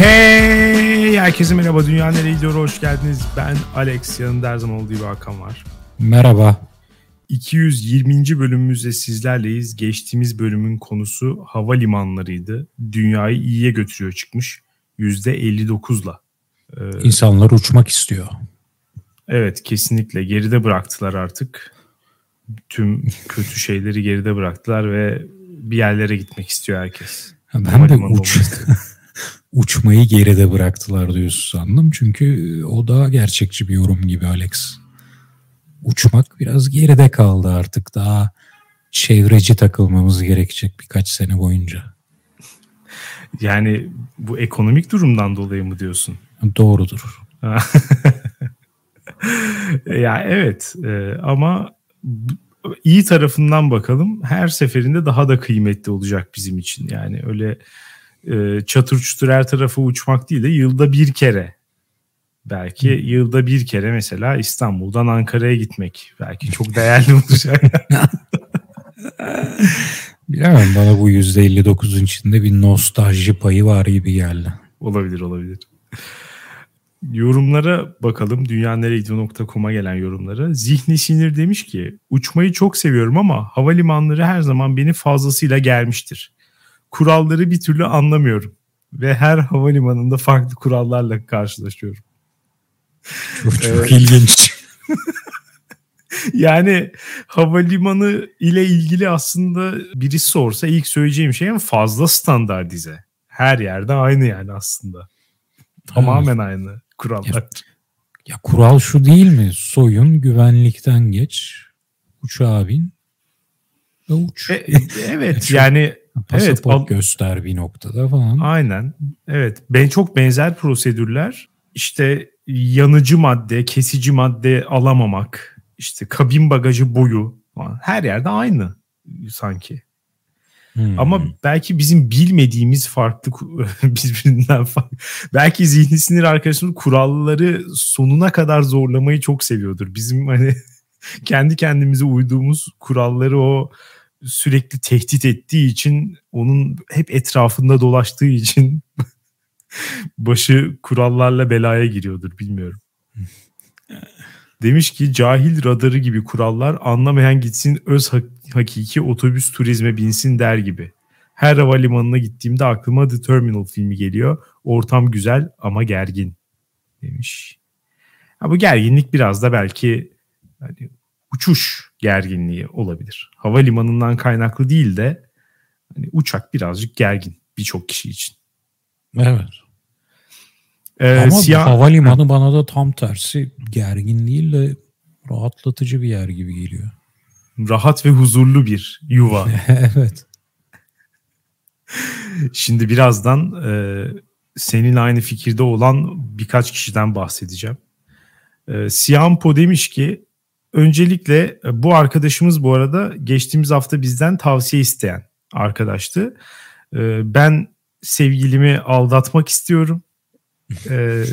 Hey! Herkese merhaba. Dünya nereye gidiyor? Hoş geldiniz. Ben Alex. Yanımda her zaman olduğu gibi Hakan var. Merhaba. 220. bölümümüzde sizlerleyiz. Geçtiğimiz bölümün konusu havalimanlarıydı. Dünyayı iyiye götürüyor çıkmış. %59'la. Ee, İnsanlar uçmak istiyor. Evet kesinlikle geride bıraktılar artık. Tüm kötü şeyleri geride bıraktılar ve bir yerlere gitmek istiyor herkes. Ben de uç, uçmayı geride bıraktılar diyorsun sandım. Çünkü o da gerçekçi bir yorum gibi Alex. Uçmak biraz geride kaldı artık. Daha çevreci takılmamız gerekecek birkaç sene boyunca. Yani bu ekonomik durumdan dolayı mı diyorsun? Doğrudur. ya evet e, ama iyi tarafından bakalım her seferinde daha da kıymetli olacak bizim için. Yani öyle e, çatır çutur her tarafa uçmak değil de yılda bir kere belki yılda bir kere mesela İstanbul'dan Ankara'ya gitmek belki çok değerli olacak. Bilemem bana bu %59'un içinde bir nostalji payı var gibi geldi. Olabilir olabilir. Yorumlara bakalım. Dünyaneregidiyor.com'a gelen yorumlara. Zihni Sinir demiş ki uçmayı çok seviyorum ama havalimanları her zaman beni fazlasıyla gelmiştir. Kuralları bir türlü anlamıyorum. Ve her havalimanında farklı kurallarla karşılaşıyorum. Çok, çok ilginç. yani havalimanı ile ilgili aslında birisi sorsa ilk söyleyeceğim şey fazla standartize. Her yerde aynı yani aslında. Tamamen evet. aynı kurallar. Ya, ya kural şu değil mi? Soyun, güvenlikten geç, uçağa bin ve uç. E, evet yani pasaport evet, göster bir noktada falan. Aynen. Evet. Ben çok benzer prosedürler. İşte yanıcı madde, kesici madde alamamak, işte kabin bagajı boyu falan. Her yerde aynı sanki. Hmm. Ama belki bizim bilmediğimiz farklı birbirinden farklı. Belki zihni sinir arkadaşımız kuralları sonuna kadar zorlamayı çok seviyordur. Bizim hani kendi kendimize uyduğumuz kuralları o sürekli tehdit ettiği için onun hep etrafında dolaştığı için başı kurallarla belaya giriyordur bilmiyorum. Demiş ki cahil radarı gibi kurallar anlamayan gitsin öz hakiki otobüs turizme binsin der gibi. Her havalimanına gittiğimde aklıma The Terminal filmi geliyor. Ortam güzel ama gergin demiş. Ha, bu gerginlik biraz da belki hani uçuş gerginliği olabilir. Havalimanından kaynaklı değil de hani uçak birazcık gergin birçok kişi için. Evet. Ee, Ama siyah... havalimanı bana da tam tersi gergin değil de rahatlatıcı bir yer gibi geliyor. Rahat ve huzurlu bir yuva. evet. Şimdi birazdan e, senin aynı fikirde olan birkaç kişiden bahsedeceğim. E, Siampo demiş ki öncelikle e, bu arkadaşımız bu arada geçtiğimiz hafta bizden tavsiye isteyen arkadaştı. E, ben sevgilimi aldatmak istiyorum. e,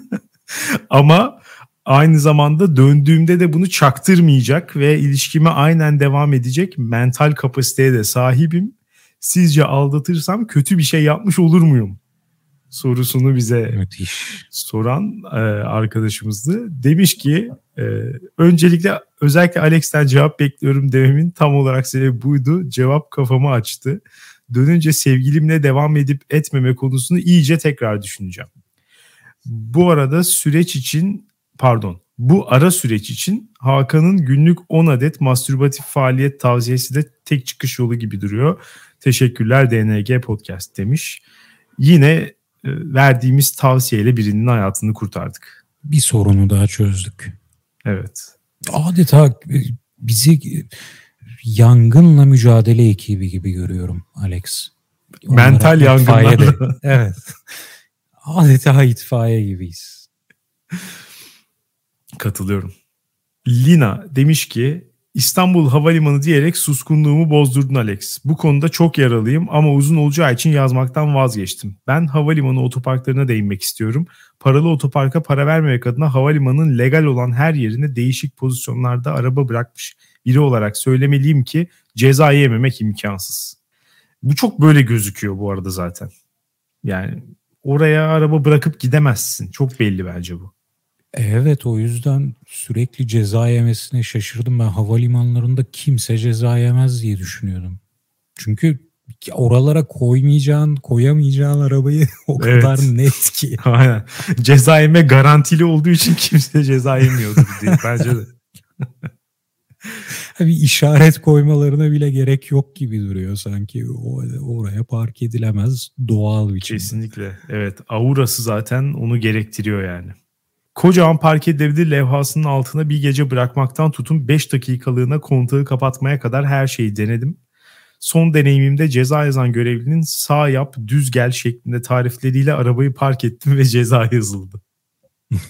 ama aynı zamanda döndüğümde de bunu çaktırmayacak ve ilişkime aynen devam edecek mental kapasiteye de sahibim. Sizce aldatırsam kötü bir şey yapmış olur muyum? Sorusunu bize Müthiş. soran e, arkadaşımızdı. Demiş ki e, öncelikle özellikle Alex'ten cevap bekliyorum dememin tam olarak sebebi buydu. Cevap kafamı açtı. Dönünce sevgilimle devam edip etmeme konusunu iyice tekrar düşüneceğim. Bu arada süreç için pardon bu ara süreç için Hakan'ın günlük 10 adet mastürbatif faaliyet tavsiyesi de tek çıkış yolu gibi duruyor. Teşekkürler DNG Podcast demiş. Yine verdiğimiz tavsiyeyle birinin hayatını kurtardık. Bir sorunu daha çözdük. Evet. Adeta e, bizi e, yangınla mücadele ekibi gibi görüyorum Alex. Onlara Mental yangınlarla. evet. Adeta itfaiye gibiyiz. Katılıyorum. Lina demiş ki İstanbul Havalimanı diyerek suskunluğumu bozdurdun Alex. Bu konuda çok yaralıyım ama uzun olacağı için yazmaktan vazgeçtim. Ben havalimanı otoparklarına değinmek istiyorum. Paralı otoparka para vermemek adına havalimanının legal olan her yerine değişik pozisyonlarda araba bırakmış biri olarak söylemeliyim ki ceza yememek imkansız. Bu çok böyle gözüküyor bu arada zaten. Yani oraya araba bırakıp gidemezsin. Çok belli bence bu. Evet o yüzden sürekli ceza yemesine şaşırdım. Ben havalimanlarında kimse ceza yemez diye düşünüyordum. Çünkü oralara koymayacağın, koyamayacağın arabayı o evet. kadar net ki. Aynen. Ceza yeme garantili olduğu için kimse ceza yemiyordur diye bence de. bir işaret koymalarına bile gerek yok gibi duruyor sanki. O, oraya park edilemez doğal biçimde. Kesinlikle. Evet. Aurası zaten onu gerektiriyor yani. Kocaman park edilebilir levhasının altına bir gece bırakmaktan tutun 5 dakikalığına kontağı kapatmaya kadar her şeyi denedim. Son deneyimimde ceza yazan görevlinin sağ yap düz gel şeklinde tarifleriyle arabayı park ettim ve ceza yazıldı.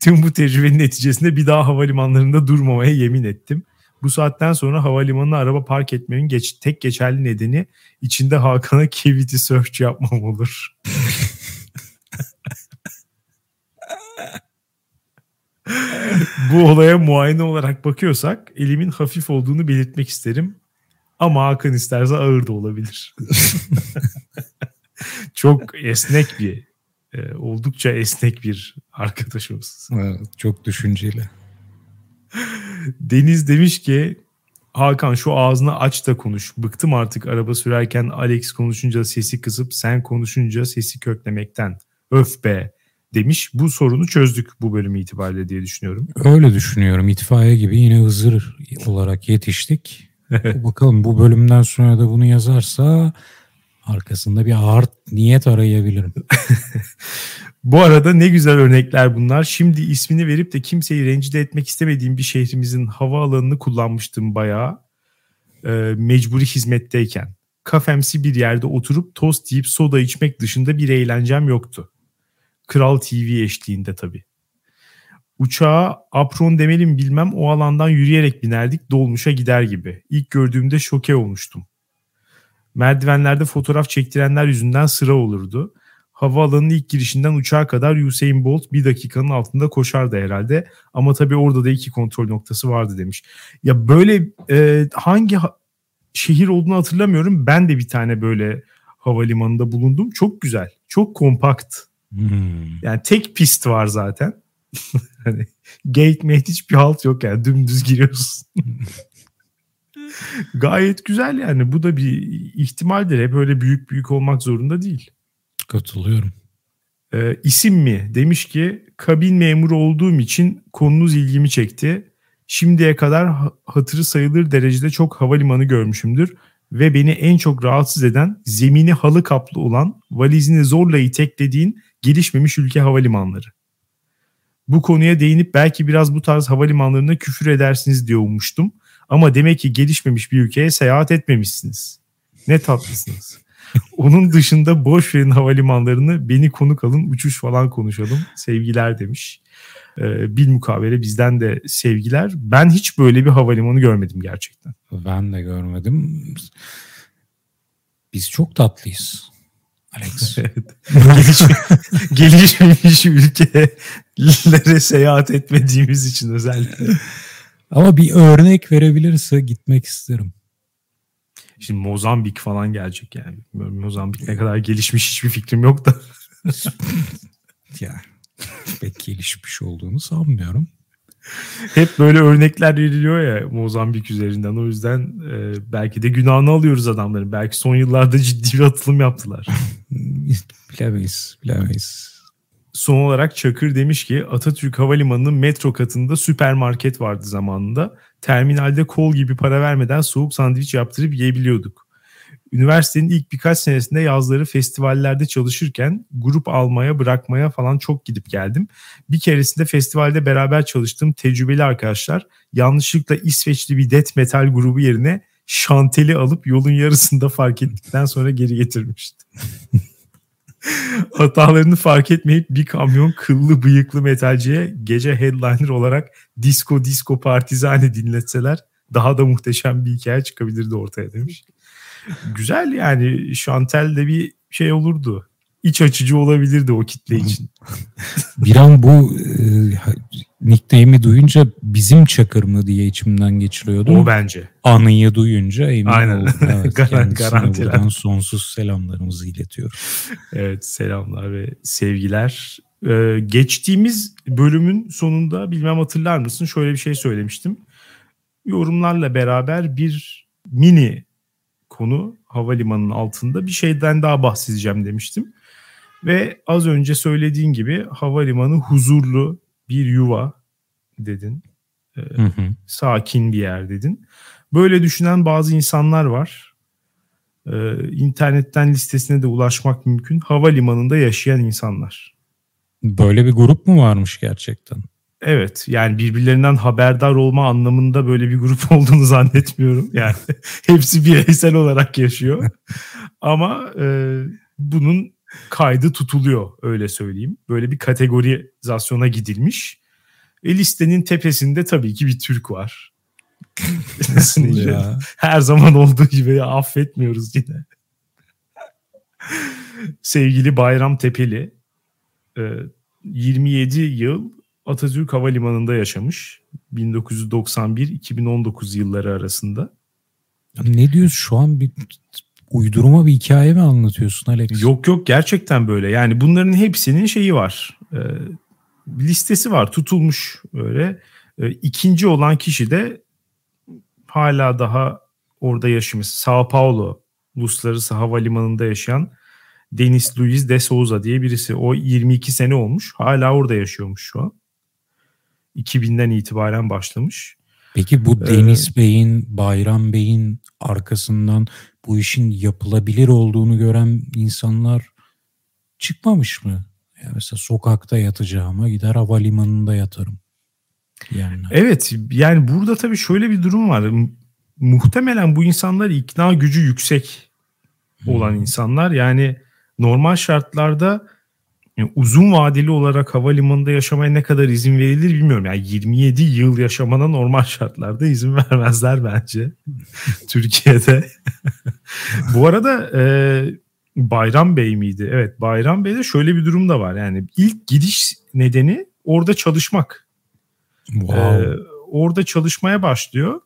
Tüm bu tecrübenin neticesinde bir daha havalimanlarında durmamaya yemin ettim. Bu saatten sonra havalimanına araba park etmemin geç, tek geçerli nedeni içinde Hakan'a cavity search yapmam olur. bu olaya muayene olarak bakıyorsak elimin hafif olduğunu belirtmek isterim. Ama Hakan isterse ağır da olabilir. Çok esnek bir, e, oldukça esnek bir arkadaşımız. Evet, çok düşünceli. Deniz demiş ki Hakan şu ağzını aç da konuş. Bıktım artık araba sürerken Alex konuşunca sesi kısıp sen konuşunca sesi köklemekten. Öf be demiş. Bu sorunu çözdük bu bölüm itibariyle diye düşünüyorum. Öyle düşünüyorum. İtfaiye gibi yine Hızır olarak yetiştik. Bakalım bu bölümden sonra da bunu yazarsa arkasında bir art niyet arayabilirim. bu arada ne güzel örnekler bunlar. Şimdi ismini verip de kimseyi rencide etmek istemediğim bir şehrimizin havaalanını kullanmıştım bayağı. E, mecburi hizmetteyken. Kafemsi bir yerde oturup tost yiyip soda içmek dışında bir eğlencem yoktu. Kral TV eşliğinde tabii. Uçağa apron demelim bilmem o alandan yürüyerek binerdik dolmuşa gider gibi. İlk gördüğümde şoke olmuştum. Merdivenlerde fotoğraf çektirenler yüzünden sıra olurdu. Havaalanının ilk girişinden uçağa kadar Usain Bolt bir dakikanın altında koşardı herhalde. Ama tabii orada da iki kontrol noktası vardı demiş. Ya böyle e, hangi ha- şehir olduğunu hatırlamıyorum. Ben de bir tane böyle havalimanında bulundum. Çok güzel. Çok kompakt. Hmm. Yani tek pist var zaten. hani gate mate hiçbir halt yok yani dümdüz giriyorsun. Gayet güzel yani bu da bir ihtimaldir. Hep öyle büyük büyük olmak zorunda değil. Katılıyorum. Ee, isim mi? Demiş ki kabin memuru olduğum için konunuz ilgimi çekti. Şimdiye kadar hatırı sayılır derecede çok havalimanı görmüşümdür ve beni en çok rahatsız eden zemini halı kaplı olan valizini zorla iteklediğin gelişmemiş ülke havalimanları. Bu konuya değinip belki biraz bu tarz havalimanlarına küfür edersiniz diye ummuştum. Ama demek ki gelişmemiş bir ülkeye seyahat etmemişsiniz. Ne tatlısınız. Onun dışında boş verin havalimanlarını beni konuk alın uçuş falan konuşalım. Sevgiler demiş. Ee, bil mukavele bizden de sevgiler. Ben hiç böyle bir havalimanı görmedim gerçekten. Ben de görmedim. Biz çok tatlıyız. Alex. Geliş, gelişmemiş ülkelere seyahat etmediğimiz için özellikle. Ama bir örnek verebilirse gitmek isterim. Şimdi Mozambik falan gelecek yani. Mozambik ne kadar gelişmiş hiçbir fikrim yok da. ya pek gelişmiş olduğunu sanmıyorum. Hep böyle örnekler veriliyor ya Mozambik üzerinden. O yüzden e, belki de günahını alıyoruz adamların. Belki son yıllarda ciddi bir atılım yaptılar. bilemeyiz, bilemeyiz. Son olarak Çakır demiş ki Atatürk Havalimanı'nın metro katında süpermarket vardı zamanında. Terminalde kol gibi para vermeden soğuk sandviç yaptırıp yiyebiliyorduk. Üniversitenin ilk birkaç senesinde yazları festivallerde çalışırken grup almaya, bırakmaya falan çok gidip geldim. Bir keresinde festivalde beraber çalıştığım tecrübeli arkadaşlar yanlışlıkla İsveçli bir death metal grubu yerine şanteli alıp yolun yarısında fark ettikten sonra geri getirmişti. Hatalarını fark etmeyip bir kamyon kıllı bıyıklı metalciye gece headliner olarak disco disco partizane dinletseler daha da muhteşem bir hikaye çıkabilirdi ortaya demiş. Güzel yani Chantel'de bir şey olurdu. iç açıcı olabilirdi o kitle için. bir an bu e, nickname'i duyunca bizim Çakır mı diye içimden geçiriyordu. O bence. Anıyı duyunca emin Aynen. oldum. Evet, Garan, garantiler. buradan sonsuz selamlarımızı iletiyoruz. Evet selamlar ve sevgiler. Ee, geçtiğimiz bölümün sonunda bilmem hatırlar mısın şöyle bir şey söylemiştim. Yorumlarla beraber bir mini konu havalimanının altında bir şeyden daha bahsedeceğim demiştim. Ve az önce söylediğin gibi havalimanı huzurlu bir yuva dedin. Ee, Hı hı. sakin bir yer dedin. Böyle düşünen bazı insanlar var. Ee, internetten listesine de ulaşmak mümkün. Havalimanında yaşayan insanlar. Böyle bir grup mu varmış gerçekten? Evet yani birbirlerinden haberdar olma anlamında böyle bir grup olduğunu zannetmiyorum. Yani hepsi bireysel olarak yaşıyor. Ama e, bunun kaydı tutuluyor öyle söyleyeyim. Böyle bir kategorizasyona gidilmiş. E, listenin tepesinde tabii ki bir Türk var. Nasıl ya? Her zaman olduğu gibi ya, affetmiyoruz yine. Sevgili Bayram Tepeli e, 27 yıl Atatürk Havalimanı'nda yaşamış. 1991-2019 yılları arasında. Ne diyorsun şu an bir uydurma bir hikaye mi anlatıyorsun Alex? Yok yok gerçekten böyle. Yani bunların hepsinin şeyi var. E, listesi var tutulmuş öyle. E, ikinci olan kişi de hala daha orada yaşamış. Sao Paulo Uluslararası Havalimanı'nda yaşayan Deniz Luiz de Souza diye birisi. O 22 sene olmuş. Hala orada yaşıyormuş şu an. 2000'den itibaren başlamış. Peki bu Ee, Deniz Bey'in, Bayram Bey'in arkasından bu işin yapılabilir olduğunu gören insanlar çıkmamış mı? Ya mesela sokakta yatacağıma gider havalimanında yatarım. Yani. Evet yani burada tabii şöyle bir durum var. Muhtemelen bu insanlar ikna gücü yüksek olan Hmm. insanlar. Yani normal şartlarda yani uzun vadeli olarak havalimanında yaşamaya ne kadar izin verilir bilmiyorum. Yani 27 yıl yaşamana normal şartlarda izin vermezler bence Türkiye'de. Bu arada e, Bayram Bey miydi? Evet Bayram Bey'de şöyle bir durum da var. Yani ilk gidiş nedeni orada çalışmak. Wow. Ee, orada çalışmaya başlıyor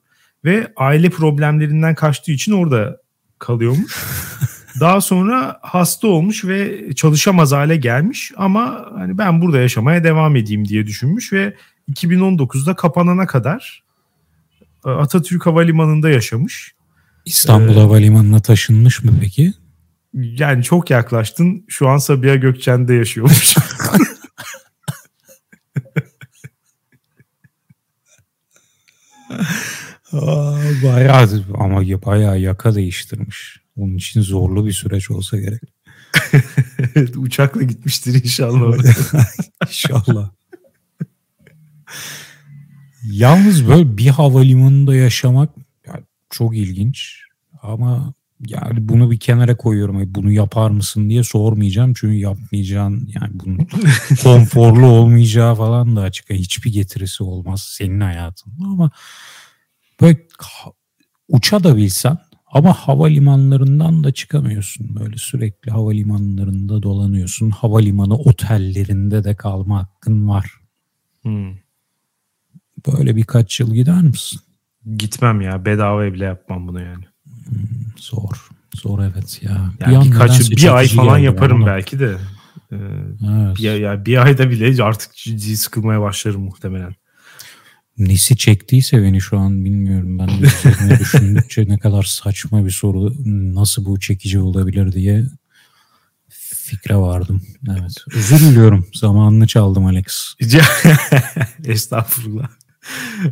ve aile problemlerinden kaçtığı için orada kalıyormuş. Daha sonra hasta olmuş ve çalışamaz hale gelmiş ama hani ben burada yaşamaya devam edeyim diye düşünmüş ve 2019'da kapanana kadar e, Atatürk Havalimanı'nda yaşamış. İstanbul e, Havalimanı'na taşınmış mı peki? Yani çok yaklaştın. Şu an Sabiha Gökçen'de yaşıyormuş. Aa, bayağı ama ya- bayağı yaka değiştirmiş. Onun için zorlu bir süreç olsa gerek. Uçakla gitmiştir inşallah. İnşallah. Yalnız böyle bir havalimanında yaşamak ya çok ilginç. Ama yani bunu bir kenara koyuyorum. Bunu yapar mısın diye sormayacağım. Çünkü yapmayacağın yani bunun konforlu olmayacağı falan da açık. Hiçbir getirisi olmaz senin hayatında ama böyle ha- uçabilsen ama havalimanlarından da çıkamıyorsun. Böyle sürekli havalimanlarında dolanıyorsun. Havalimanı otellerinde de kalma hakkın var. Hmm. Böyle birkaç yıl gider misin? Gitmem ya. Bedava bile yapmam bunu yani. Zor. Zor evet ya. Yani an birkaç bir ay falan yaparım bana. belki de. Ee, Evet. bir, ya bir ayda bile artık ciddi sıkılmaya başlarım muhtemelen. Nesi çektiyse beni şu an bilmiyorum. Ben üzerine düşündükçe ne kadar saçma bir soru. Nasıl bu çekici olabilir diye fikre vardım. Evet. Özür diliyorum. Zamanını çaldım Alex. Estağfurullah.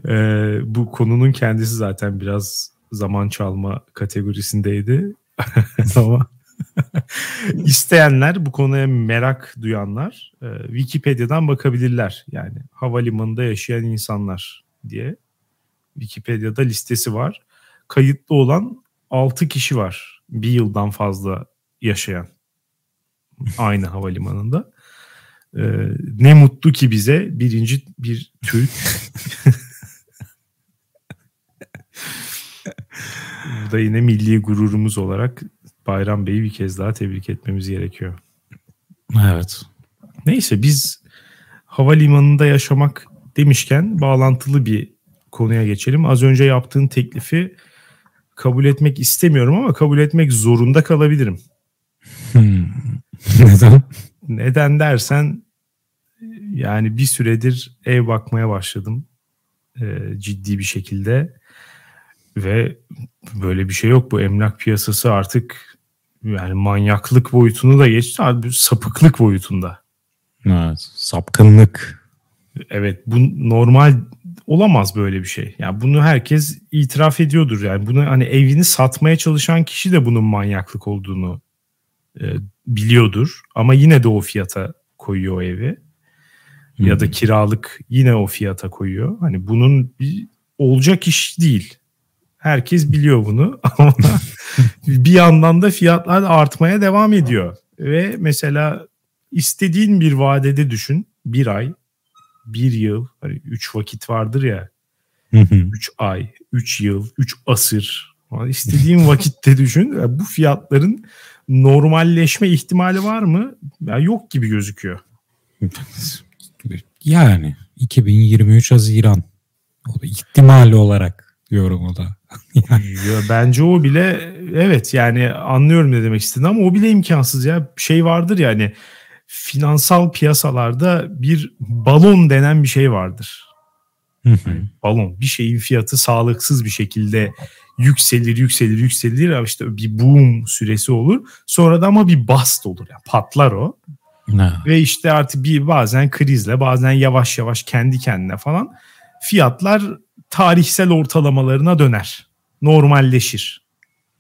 Ee, bu konunun kendisi zaten biraz zaman çalma kategorisindeydi. Ama isteyenler bu konuya merak duyanlar e, Wikipedia'dan bakabilirler. Yani havalimanında yaşayan insanlar diye Wikipedia'da listesi var. Kayıtlı olan 6 kişi var. Bir yıldan fazla yaşayan aynı havalimanında. Ee, ne mutlu ki bize birinci bir Türk. Burada yine milli gururumuz olarak Bayram Bey'i bir kez daha tebrik etmemiz gerekiyor. Evet. Neyse biz havalimanında yaşamak demişken bağlantılı bir konuya geçelim. Az önce yaptığın teklifi kabul etmek istemiyorum ama kabul etmek zorunda kalabilirim. Hmm. Neden? Neden dersen yani bir süredir ev bakmaya başladım e, ciddi bir şekilde ve böyle bir şey yok bu emlak piyasası artık yani manyaklık boyutunu da geçti abi sapıklık boyutunda. Evet, sapkınlık. Evet bu normal olamaz böyle bir şey. Yani bunu herkes itiraf ediyordur yani bunu hani evini satmaya çalışan kişi de bunun manyaklık olduğunu e, biliyordur ama yine de o fiyata koyuyor o evi. Hmm. Ya da kiralık yine o fiyata koyuyor. Hani bunun bir olacak iş değil. Herkes biliyor bunu ama bir yandan da fiyatlar artmaya devam ediyor. Ve mesela istediğin bir vadede düşün. Bir ay, bir yıl, hani üç vakit vardır ya. üç ay, üç yıl, üç asır. İstediğin vakitte düşün. Bu fiyatların normalleşme ihtimali var mı? Ya yok gibi gözüküyor. Yani 2023 Haziran. O ihtimali olarak diyorum o da. ya, bence o bile evet yani anlıyorum ne demek istediğini ama o bile imkansız ya. Şey vardır yani finansal piyasalarda bir balon denen bir şey vardır. yani balon bir şeyin fiyatı sağlıksız bir şekilde yükselir yükselir yükselir işte bir boom süresi olur. Sonra da ama bir bast olur yani patlar o. Ne? Ve işte artık bir bazen krizle bazen yavaş yavaş kendi kendine falan fiyatlar tarihsel ortalamalarına döner. Normalleşir.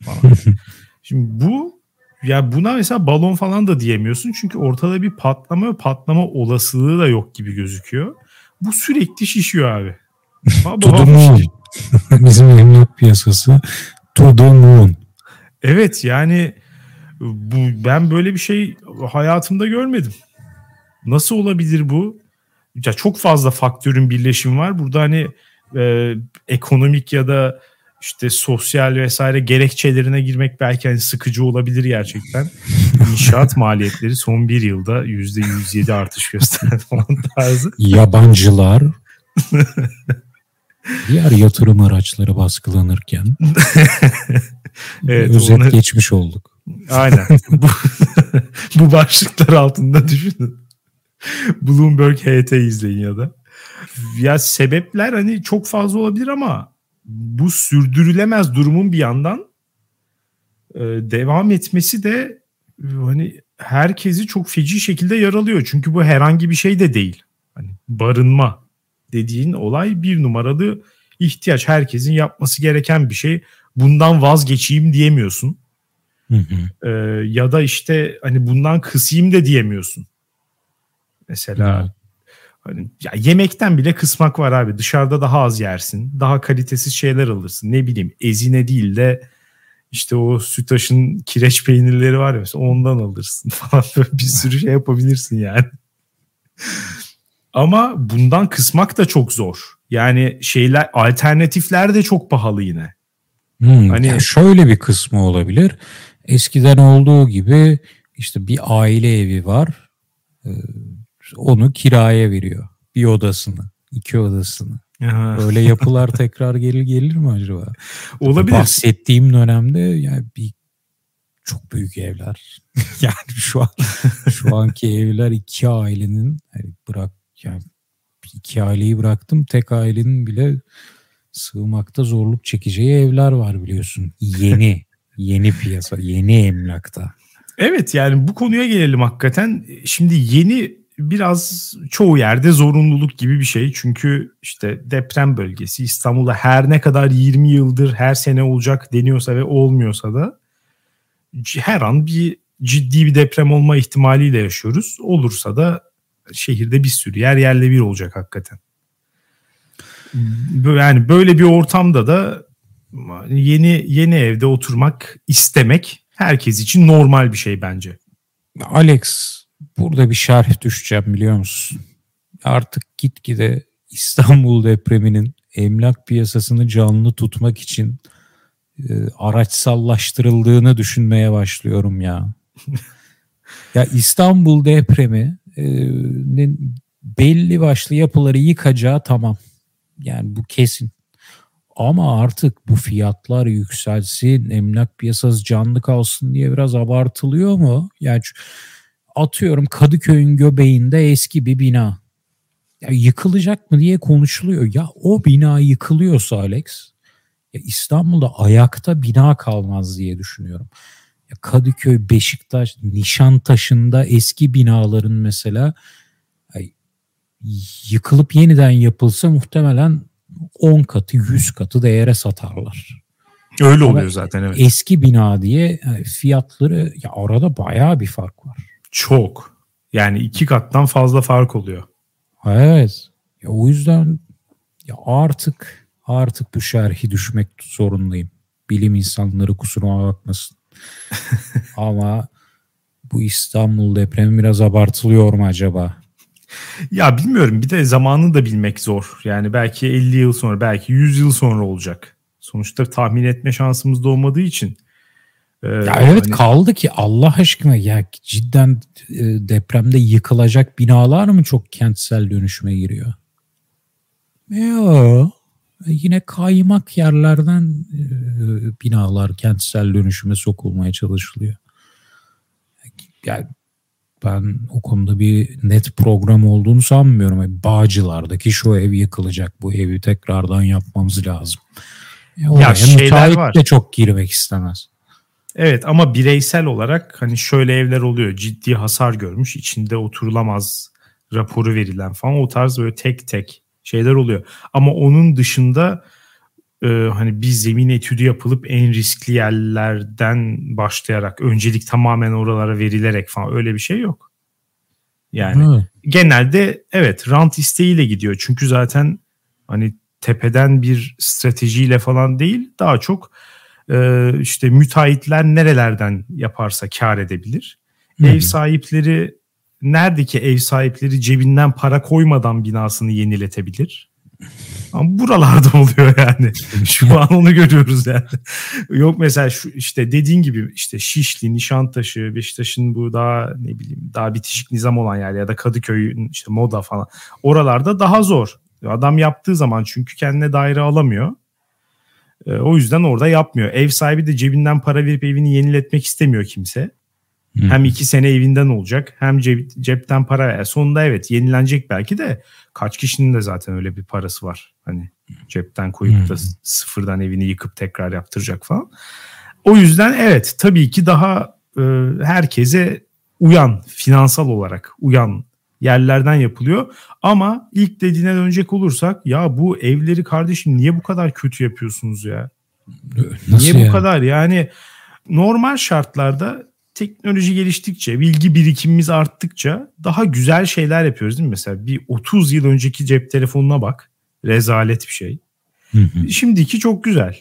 Falan. Şimdi bu ya buna mesela balon falan da diyemiyorsun çünkü ortada bir patlama patlama olasılığı da yok gibi gözüküyor. Bu sürekli şişiyor abi. to moon. Bizim emlak piyasası to the moon. Evet yani bu ben böyle bir şey hayatımda görmedim. Nasıl olabilir bu? Ya çok fazla faktörün birleşimi var. Burada hani e, ekonomik ya da işte sosyal vesaire gerekçelerine girmek belki hani sıkıcı olabilir gerçekten. İnşaat maliyetleri son bir yılda yüzde 107 artış gösterdi falan tarzı. Yabancılar diğer yatırım araçları baskılanırken evet, özet onu... geçmiş olduk. Aynen. bu, bu başlıklar altında düşünün. Bloomberg HT izleyin ya da. Ya sebepler hani çok fazla olabilir ama bu sürdürülemez durumun bir yandan e, devam etmesi de hani herkesi çok feci şekilde yaralıyor. Çünkü bu herhangi bir şey de değil. Hani barınma dediğin olay bir numaralı ihtiyaç. Herkesin yapması gereken bir şey. Bundan vazgeçeyim diyemiyorsun. Hı hı. Ee, ya da işte hani bundan kısayım da diyemiyorsun. Mesela. Hani ya yemekten bile kısmak var abi. Dışarıda daha az yersin. Daha kalitesiz şeyler alırsın. Ne bileyim ezine değil de işte o sütaşın kireç peynirleri var ya mesela ondan alırsın falan böyle bir sürü şey yapabilirsin yani. Ama bundan kısmak da çok zor. Yani şeyler alternatifler de çok pahalı yine. Hmm, hani yani şöyle bir kısmı olabilir. Eskiden olduğu gibi işte bir aile evi var. Onu kiraya veriyor. Bir odasını, iki odasını. Aha. Böyle yapılar tekrar gelir gelir mi acaba? Olabilir. Bahsettiğim dönemde yani bir çok büyük evler. yani şu an şu anki evler iki ailenin yani bırak yani iki aileyi bıraktım tek ailenin bile sığmakta zorluk çekeceği evler var biliyorsun. Yeni Yeni piyasa, yeni emlakta. Evet yani bu konuya gelelim hakikaten. Şimdi yeni biraz çoğu yerde zorunluluk gibi bir şey. Çünkü işte deprem bölgesi İstanbul'da her ne kadar 20 yıldır her sene olacak deniyorsa ve olmuyorsa da her an bir ciddi bir deprem olma ihtimaliyle yaşıyoruz. Olursa da şehirde bir sürü yer yerle bir olacak hakikaten. Yani böyle bir ortamda da yeni yeni evde oturmak istemek herkes için normal bir şey bence. Alex burada bir şerh düşeceğim biliyor musun? Artık gitgide İstanbul depreminin emlak piyasasını canlı tutmak için e, araçsallaştırıldığını düşünmeye başlıyorum ya. Ya İstanbul depremi e, belli başlı yapıları yıkacağı tamam. Yani bu kesin. Ama artık bu fiyatlar yükselsin, emlak piyasası canlı kalsın diye biraz abartılıyor mu? Yani atıyorum Kadıköy'ün göbeğinde eski bir bina. Ya yıkılacak mı diye konuşuluyor. Ya o bina yıkılıyorsa Alex, ya İstanbul'da ayakta bina kalmaz diye düşünüyorum. Ya Kadıköy, Beşiktaş, Nişantaşı'nda eski binaların mesela yıkılıp yeniden yapılsa muhtemelen 10 katı 100 katı değere satarlar. Öyle oluyor Ama zaten evet. Eski bina diye fiyatları ya arada bayağı bir fark var. Çok. Yani iki kattan fazla fark oluyor. Evet. Ya o yüzden ya artık artık bu şerhi düşmek zorundayım. Bilim insanları kusuruma bakmasın. Ama bu İstanbul depremi biraz abartılıyor mu acaba? Ya bilmiyorum bir de zamanını da bilmek zor. Yani belki 50 yıl sonra belki 100 yıl sonra olacak. Sonuçta tahmin etme şansımız da olmadığı için. Ee, ya evet hani... kaldı ki Allah aşkına ya cidden e, depremde yıkılacak binalar mı çok kentsel dönüşüme giriyor? Yok. Yine kaymak yerlerden e, binalar kentsel dönüşüme sokulmaya çalışılıyor. Yani ben o konuda bir net program olduğunu sanmıyorum. Bağcılar'daki şu ev yıkılacak. Bu evi tekrardan yapmamız lazım. E ya şeyler var. de çok girmek istemez. Evet ama bireysel olarak hani şöyle evler oluyor. Ciddi hasar görmüş, içinde oturulamaz raporu verilen falan o tarz böyle tek tek şeyler oluyor. Ama onun dışında e, hani bir zemin etüdü yapılıp en riskli yerlerden başlayarak öncelik tamamen oralara verilerek falan öyle bir şey yok. Yani Hı. genelde evet rant isteğiyle gidiyor. Çünkü zaten hani tepeden bir stratejiyle falan değil daha çok e, işte müteahhitler nerelerden yaparsa kar edebilir. Hı. Ev sahipleri neredeki ev sahipleri cebinden para koymadan binasını yeniletebilir. Ama buralarda oluyor yani. Şu an onu görüyoruz yani. Yok mesela şu işte dediğin gibi işte Şişli, Nişantaşı, Beşiktaş'ın bu daha ne bileyim daha bitişik nizam olan yer ya da Kadıköy'ün işte Moda falan. Oralarda daha zor. Adam yaptığı zaman çünkü kendine daire alamıyor. E, o yüzden orada yapmıyor. Ev sahibi de cebinden para verip evini yeniletmek istemiyor kimse. Hem iki sene evinden olacak hem cep, cepten para. Yani sonunda evet yenilenecek belki de kaç kişinin de zaten öyle bir parası var. Hani cepten koyup da sıfırdan evini yıkıp tekrar yaptıracak falan. O yüzden evet tabii ki daha e, herkese uyan finansal olarak uyan yerlerden yapılıyor. Ama ilk dediğine dönecek olursak ya bu evleri kardeşim niye bu kadar kötü yapıyorsunuz ya? Nasıl niye yani? bu kadar yani normal şartlarda teknoloji geliştikçe, bilgi birikimimiz arttıkça daha güzel şeyler yapıyoruz değil mi? Mesela bir 30 yıl önceki cep telefonuna bak. Rezalet bir şey. Şimdiki çok güzel.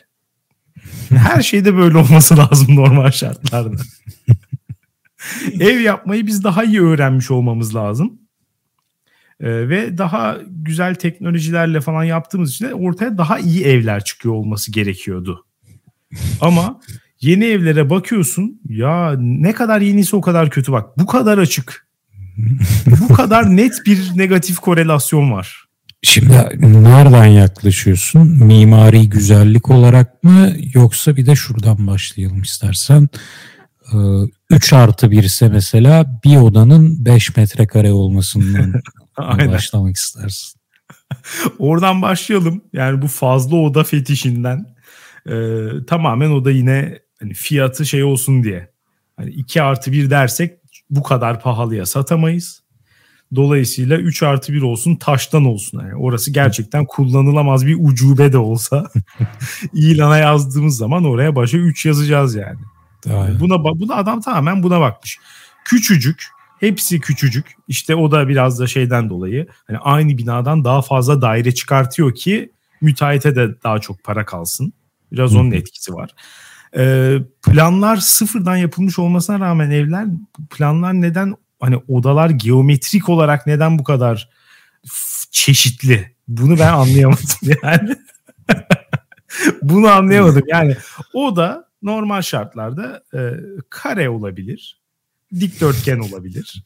Her şeyde böyle olması lazım normal şartlarda. Ev yapmayı biz daha iyi öğrenmiş olmamız lazım. Ee, ve daha güzel teknolojilerle falan yaptığımız için de ortaya daha iyi evler çıkıyor olması gerekiyordu. Ama Yeni evlere bakıyorsun ya ne kadar yenisi o kadar kötü bak. Bu kadar açık. bu kadar net bir negatif korelasyon var. Şimdi nereden yaklaşıyorsun? Mimari güzellik olarak mı yoksa bir de şuradan başlayalım istersen. 3 ee, artı 1 ise mesela bir odanın 5 metrekare olmasından başlamak istersin. Oradan başlayalım. Yani bu fazla oda fetişinden e, tamamen o da yine hani fiyatı şey olsun diye. Hani 2 artı 1 dersek bu kadar pahalıya satamayız. Dolayısıyla 3 artı 1 olsun taştan olsun. Yani orası gerçekten kullanılamaz bir ucube de olsa ilana yazdığımız zaman oraya başa 3 yazacağız yani. yani buna, buna adam tamamen buna bakmış. Küçücük hepsi küçücük işte o da biraz da şeyden dolayı hani aynı binadan daha fazla daire çıkartıyor ki müteahhite de daha çok para kalsın. Biraz onun etkisi var. Ee, planlar sıfırdan yapılmış olmasına rağmen evler planlar neden hani odalar geometrik olarak neden bu kadar çeşitli? Bunu ben anlayamadım yani. Bunu anlayamadım. Yani o da normal şartlarda e, kare olabilir. Dikdörtgen olabilir.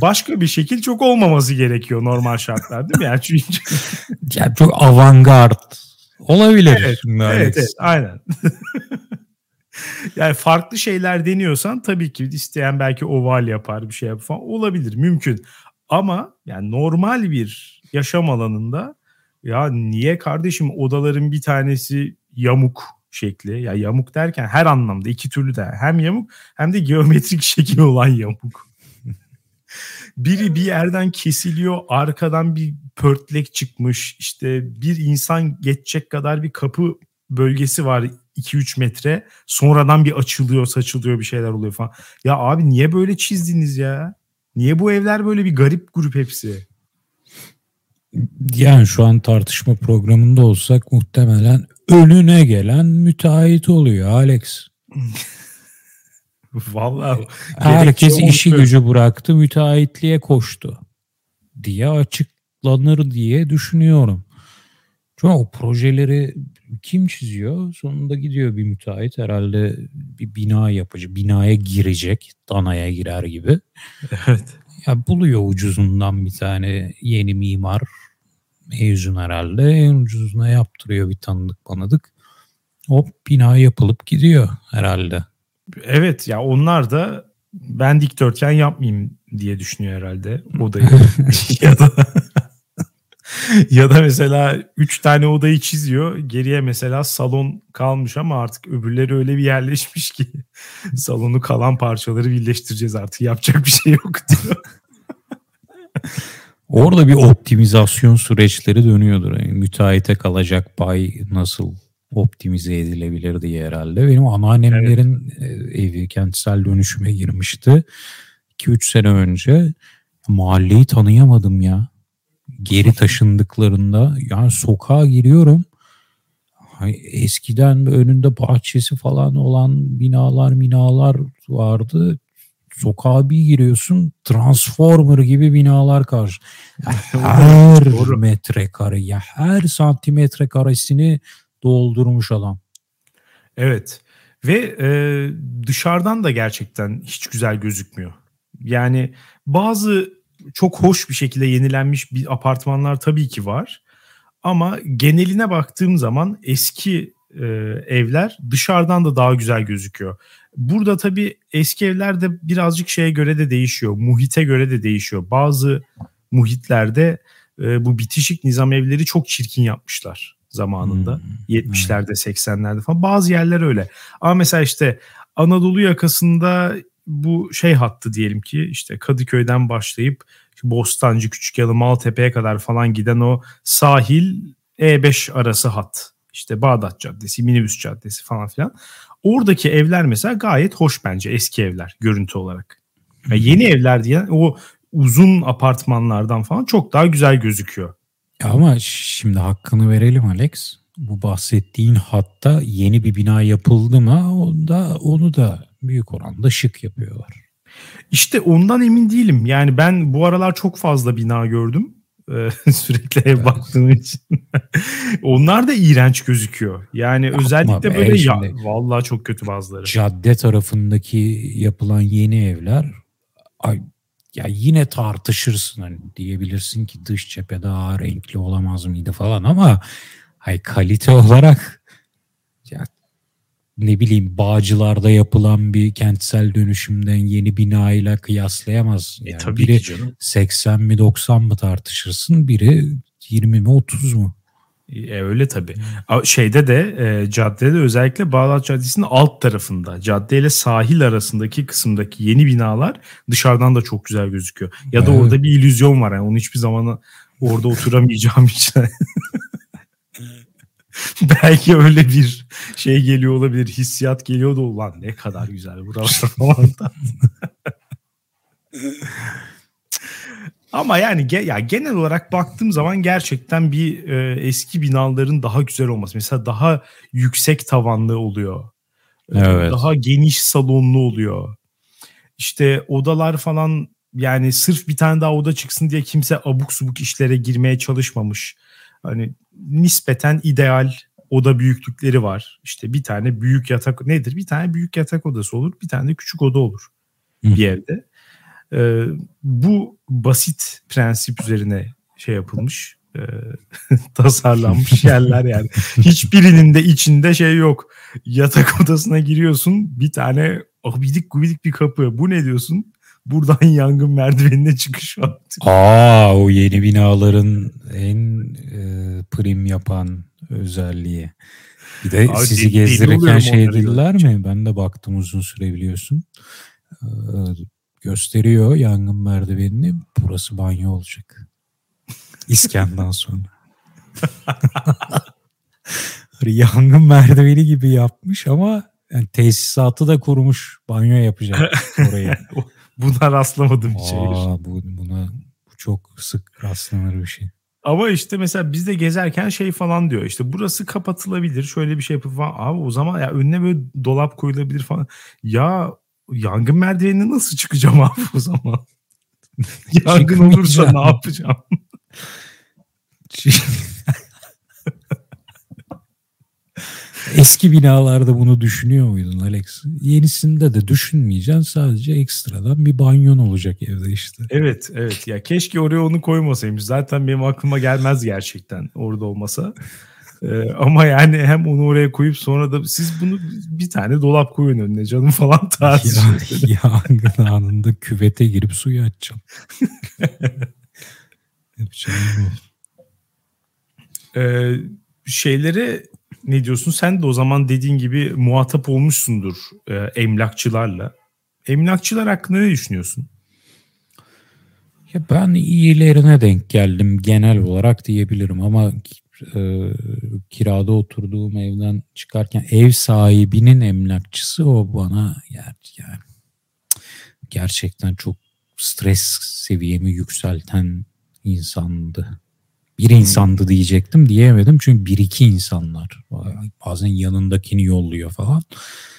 Başka bir şekil çok olmaması gerekiyor normal şartlar değil mi? Yani çünkü yani çok avantgard olabilir. Evet, evet, evet aynen. yani farklı şeyler deniyorsan tabii ki isteyen belki oval yapar bir şey yapar falan olabilir mümkün. Ama yani normal bir yaşam alanında ya niye kardeşim odaların bir tanesi yamuk şekli ya yamuk derken her anlamda iki türlü de hem yamuk hem de geometrik şekil olan yamuk. Biri bir yerden kesiliyor arkadan bir pörtlek çıkmış işte bir insan geçecek kadar bir kapı bölgesi var 2-3 metre sonradan bir açılıyor saçılıyor bir şeyler oluyor falan. Ya abi niye böyle çizdiniz ya? Niye bu evler böyle bir garip grup hepsi? Yani şu an tartışma programında olsak muhtemelen önüne gelen müteahhit oluyor Alex. Vallahi herkes işi gücü bıraktı müteahhitliğe koştu diye açıklanır diye düşünüyorum. Çünkü o projeleri kim çiziyor? Sonunda gidiyor bir müteahhit herhalde bir bina yapıcı, binaya girecek, danaya girer gibi. Evet. Ya buluyor ucuzundan bir tane yeni mimar mezun herhalde. En ucuzuna yaptırıyor bir tanıdık banadık. Hop bina yapılıp gidiyor herhalde. Evet ya onlar da ben dikdörtgen yapmayayım diye düşünüyor herhalde odayı. ya da ya da mesela 3 tane odayı çiziyor. Geriye mesela salon kalmış ama artık öbürleri öyle bir yerleşmiş ki salonu kalan parçaları birleştireceğiz artık. Yapacak bir şey yok diyor. Orada bir optimizasyon süreçleri dönüyordur. Yani müteahhite kalacak pay nasıl optimize edilebilir diye herhalde. Benim anneannemlerin evet. evi kentsel dönüşüme girmişti. 2-3 sene önce mahalleyi tanıyamadım ya. Geri taşındıklarında yani sokağa giriyorum. Eskiden önünde bahçesi falan olan binalar minalar vardı sokağa bir giriyorsun transformer gibi binalar karşı. Her metrekare ya her santimetre karesini doldurmuş adam. Evet ve e, dışarıdan da gerçekten hiç güzel gözükmüyor. Yani bazı çok hoş bir şekilde yenilenmiş bir apartmanlar tabii ki var. Ama geneline baktığım zaman eski e, evler dışarıdan da daha güzel gözüküyor. Burada tabii eski evler de birazcık şeye göre de değişiyor. Muhite göre de değişiyor. Bazı muhitlerde e, bu bitişik nizam evleri çok çirkin yapmışlar zamanında. Hmm. 70'lerde 80'lerde falan. Bazı yerler öyle. Ama mesela işte Anadolu yakasında bu şey hattı diyelim ki işte Kadıköy'den başlayıp Bostancı, Küçükyalı, Maltepe'ye kadar falan giden o sahil E5 arası hat. İşte Bağdat Caddesi, Minibüs Caddesi falan filan. Oradaki evler mesela gayet hoş bence eski evler görüntü olarak. Yani yeni evler diye o uzun apartmanlardan falan çok daha güzel gözüküyor. Ama şimdi hakkını verelim Alex. Bu bahsettiğin hatta yeni bir bina yapıldı mı onda onu da büyük oranda şık yapıyorlar. İşte ondan emin değilim. Yani ben bu aralar çok fazla bina gördüm. sürekli ev baktığım için. Onlar da iğrenç gözüküyor. Yani Yapma özellikle be, böyle ya, vallahi çok kötü bazıları. Cadde tarafındaki yapılan yeni evler ay, ya yine tartışırsın hani diyebilirsin ki dış cephe daha renkli olamaz mıydı falan ama hay kalite olarak ne bileyim Bağcılar'da yapılan bir kentsel dönüşümden yeni binayla kıyaslayamaz. E, yani e, tabii biri ki canım. 80 mi 90 mı tartışırsın biri 20 mi 30 mu? E, öyle tabii. Şeyde de e, caddede özellikle Bağdat Caddesi'nin alt tarafında cadde ile sahil arasındaki kısımdaki yeni binalar dışarıdan da çok güzel gözüküyor. Ya da evet. orada bir illüzyon var yani onu hiçbir zaman orada oturamayacağım için. Belki öyle bir şey geliyor olabilir. Hissiyat geliyor da ulan ne kadar güzel buralar falan. Ama yani ya genel olarak baktığım zaman gerçekten bir e, eski binaların daha güzel olması. Mesela daha yüksek tavanlı oluyor. E, evet. Daha geniş salonlu oluyor. İşte odalar falan yani sırf bir tane daha oda çıksın diye kimse abuk subuk işlere girmeye çalışmamış. Hani nispeten ideal oda büyüklükleri var. İşte bir tane büyük yatak nedir? Bir tane büyük yatak odası olur, bir tane de küçük oda olur. bir evde. Ee, bu basit prensip üzerine şey yapılmış. E, tasarlanmış yerler yani. Hiçbirinin de içinde şey yok. Yatak odasına giriyorsun bir tane abidik gubidik bir kapı. Bu ne diyorsun? Buradan yangın merdivenine çıkış var. Aa o yeni binaların en e, prim yapan özelliği. Bir de Abi, sizi gezdirirken şey dediler mi? Ben de baktım uzun süre biliyorsun. Ee, gösteriyor yangın merdivenini. Burası banyo olacak. İskendan sonra. yangın merdiveni gibi yapmış ama yani tesisatı da kurmuş. Banyo yapacak oraya. buna rastlamadım hiç. Aa, bu, buna bu çok sık rastlanır bir şey. Ama işte mesela biz de gezerken şey falan diyor. İşte burası kapatılabilir. Şöyle bir şey yapıp falan. Abi o zaman ya önüne böyle dolap koyulabilir falan. Ya yangın merdivenine nasıl çıkacağım abi o zaman? yangın olursa ne yapacağım? Eski binalarda bunu düşünüyor muydun Alex? Yenisinde de düşünmeyeceksin. Sadece ekstradan bir banyon olacak evde işte. Evet, evet. Ya keşke oraya onu koymasaymış. Zaten benim aklıma gelmez gerçekten orada olmasa. Ee, ama yani hem onu oraya koyup sonra da siz bunu bir tane dolap koyun önüne canım falan tarzı. Ya, yangın anında küvete girip suyu açacağım. Yapacağım bu. Ee, şeylere ne diyorsun? Sen de o zaman dediğin gibi muhatap olmuşsundur e, emlakçılarla. Emlakçılar hakkında ne düşünüyorsun? Ya ben iyilerine denk geldim genel olarak diyebilirim ama e, kirada oturduğum evden çıkarken ev sahibinin emlakçısı o bana yani, yani gerçekten çok stres seviyemi yükselten insandı bir insandı diyecektim diyemedim. Çünkü bir iki insanlar bazen yanındakini yolluyor falan.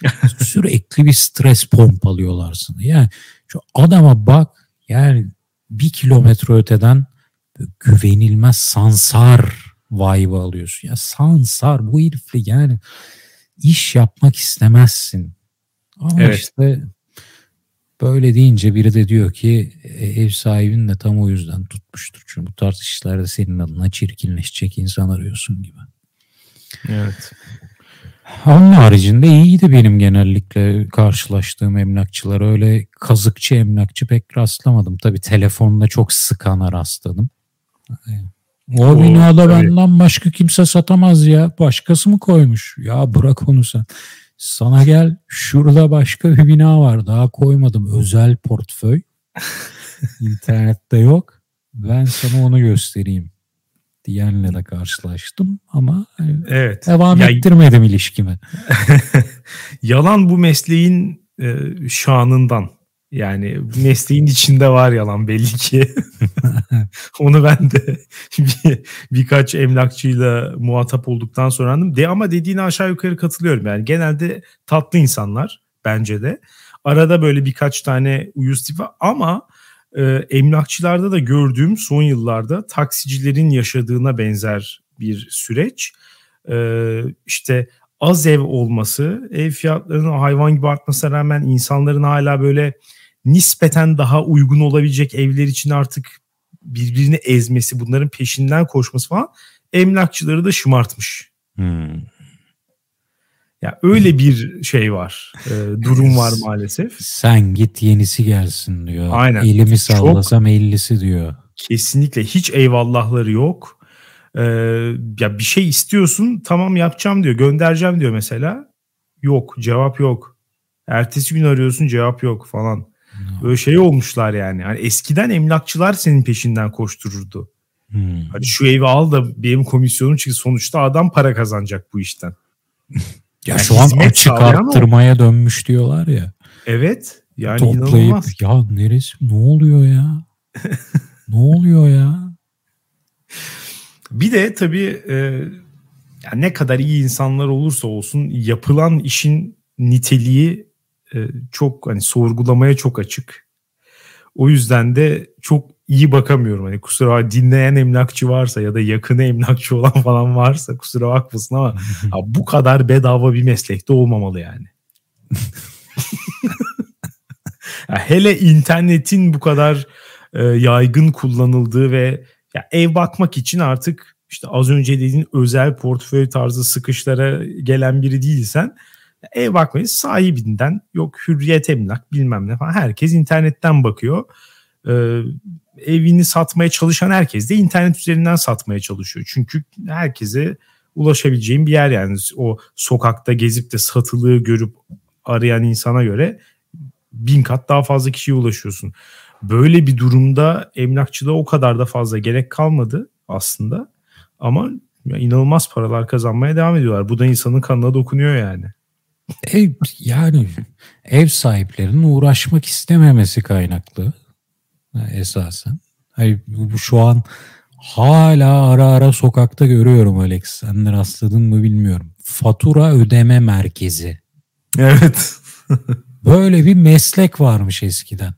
Sürekli bir stres pompalıyorlar sana yani şu adama bak yani bir kilometre öteden güvenilmez sansar vibe alıyorsun. Ya sansar bu herifle yani iş yapmak istemezsin. Ama evet. işte Böyle deyince biri de diyor ki e, ev sahibin de tam o yüzden tutmuştur. Çünkü bu tarz işlerde senin adına çirkinleşecek insan arıyorsun gibi. Evet. Onun haricinde iyiydi benim genellikle karşılaştığım emlakçılar. Öyle kazıkçı emlakçı pek rastlamadım. Tabii telefonda çok sıkana rastladım. O, o binada tabii. benden başka kimse satamaz ya. Başkası mı koymuş? Ya bırak onu sen. Sana gel şurada başka bir bina var. Daha koymadım. Özel portföy. İnternette yok. Ben sana onu göstereyim diyenle de karşılaştım ama evet. devam ya, ettirmedim ilişkimi. yalan bu mesleğin e, şanından. Yani mesleğin içinde var yalan belli ki. Onu ben de bir, birkaç emlakçıyla muhatap olduktan sonra anladım. De ama dediğine aşağı yukarı katılıyorum. Yani genelde tatlı insanlar bence de. Arada böyle birkaç tane uyuz tipi ama e, emlakçılarda da gördüğüm son yıllarda taksicilerin yaşadığına benzer bir süreç. E, işte az ev olması, ev fiyatlarının hayvan gibi artmasına rağmen insanların hala böyle nispeten daha uygun olabilecek evler için artık birbirini ezmesi, bunların peşinden koşması falan emlakçıları da şımartmış. Hmm. Ya öyle bir şey var. E, durum var maalesef. Sen git yenisi gelsin diyor. Aynen. Elimi sallasam Çok, ellisi diyor. Kesinlikle hiç eyvallahları yok. Ee, ya bir şey istiyorsun tamam yapacağım diyor. Göndereceğim diyor mesela. Yok cevap yok. Ertesi gün arıyorsun cevap yok falan. Böyle şey olmuşlar yani. yani. Eskiden emlakçılar senin peşinden koştururdu. Hmm. Hadi şu evi al da benim komisyonum çünkü sonuçta adam para kazanacak bu işten. ya yani şu an açık arttırmaya o. dönmüş diyorlar ya. Evet. Yani Toplayıp inanılmaz. ya neresi ne oluyor ya? ne oluyor ya? Bir de tabii e, yani ne kadar iyi insanlar olursa olsun yapılan işin niteliği e, çok hani sorgulamaya çok açık. O yüzden de çok iyi bakamıyorum. Hani kusura bakma dinleyen emlakçı varsa ya da yakını emlakçı olan falan varsa kusura bakmasın ama bu kadar bedava bir meslekte olmamalı yani. Ya hele internetin bu kadar e, yaygın kullanıldığı ve ya ev bakmak için artık işte az önce dediğin özel portföy tarzı sıkışlara gelen biri değilsen ev bakmayı sahibinden yok hürriyet emlak bilmem ne falan herkes internetten bakıyor. Ee, evini satmaya çalışan herkes de internet üzerinden satmaya çalışıyor. Çünkü herkese ulaşabileceğin bir yer yani o sokakta gezip de satılığı görüp arayan insana göre bin kat daha fazla kişiye ulaşıyorsun. Böyle bir durumda emlakçılığa o kadar da fazla gerek kalmadı aslında. Ama inanılmaz paralar kazanmaya devam ediyorlar. Bu da insanın kanına dokunuyor yani. Ev, yani ev sahiplerinin uğraşmak istememesi kaynaklı esasen. Hayır, bu şu an hala ara ara sokakta görüyorum Alex. Sen de rastladın mı bilmiyorum. Fatura ödeme merkezi. Evet. Böyle bir meslek varmış eskiden.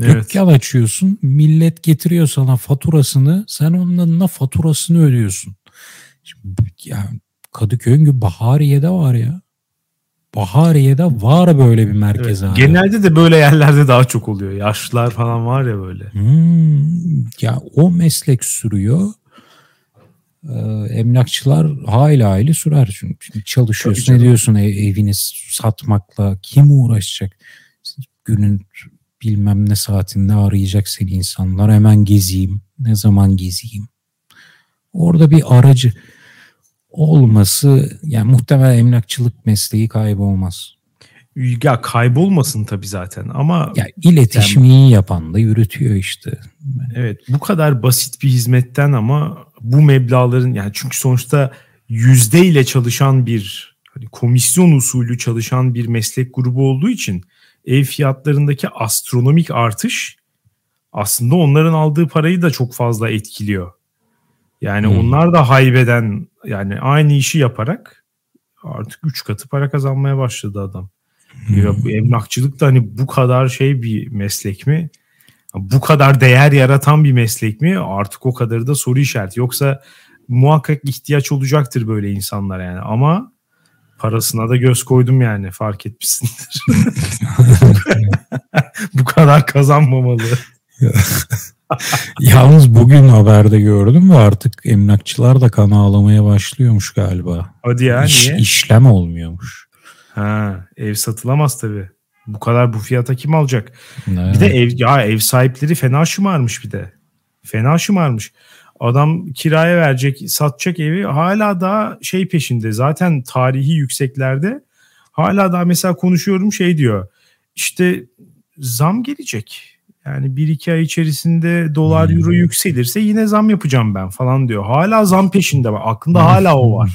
Evet. Dükkan açıyorsun, millet getiriyor sana faturasını, sen onun adına faturasını ödüyorsun. Şimdi, yani Kadıköy'ün gibi Bahariye'de var ya. Bahariye'de var böyle bir merkez evet, Genelde de böyle yerlerde daha çok oluyor. Yaşlılar falan var ya böyle. Hmm, ya o meslek sürüyor. Ee, emlakçılar hayli hayli sürer çünkü. Şimdi çalışıyorsun ne diyorsun ev, evini satmakla kim uğraşacak? Günün bilmem ne saatinde arayacak seni insanlar hemen gezeyim. Ne zaman gezeyim? Orada bir aracı olması yani muhtemelen emlakçılık mesleği kaybolmaz. Ya kaybolmasın tabii zaten ama ya iletişimi yani, iyi yapan da yürütüyor işte. Evet bu kadar basit bir hizmetten ama bu meblaların yani çünkü sonuçta yüzde ile çalışan bir hani komisyon usulü çalışan bir meslek grubu olduğu için ev fiyatlarındaki astronomik artış aslında onların aldığı parayı da çok fazla etkiliyor. Yani hmm. onlar da haybeden yani aynı işi yaparak artık 3 katı para kazanmaya başladı adam. Hmm. Ya bu emlakçılık da hani bu kadar şey bir meslek mi? Bu kadar değer yaratan bir meslek mi? Artık o kadarı da soru işareti. Yoksa muhakkak ihtiyaç olacaktır böyle insanlar yani. Ama parasına da göz koydum yani fark etmişsindir. bu kadar kazanmamalı. Yalnız bugün haberde gördüm ve artık emlakçılar da kan ağlamaya başlıyormuş galiba. Hadi ya İş, niye? İşlem olmuyormuş. Ha, ev satılamaz tabii. Bu kadar bu fiyata kim alacak? Evet. Bir de ev ya ev sahipleri fena şımarmış bir de. Fena şımarmış. Adam kiraya verecek, satacak evi hala daha şey peşinde. Zaten tarihi yükseklerde hala daha mesela konuşuyorum şey diyor. İşte zam gelecek yani bir iki ay içerisinde dolar euro hmm. yükselirse yine zam yapacağım ben falan diyor. Hala zam peşinde var. Aklında hala o var.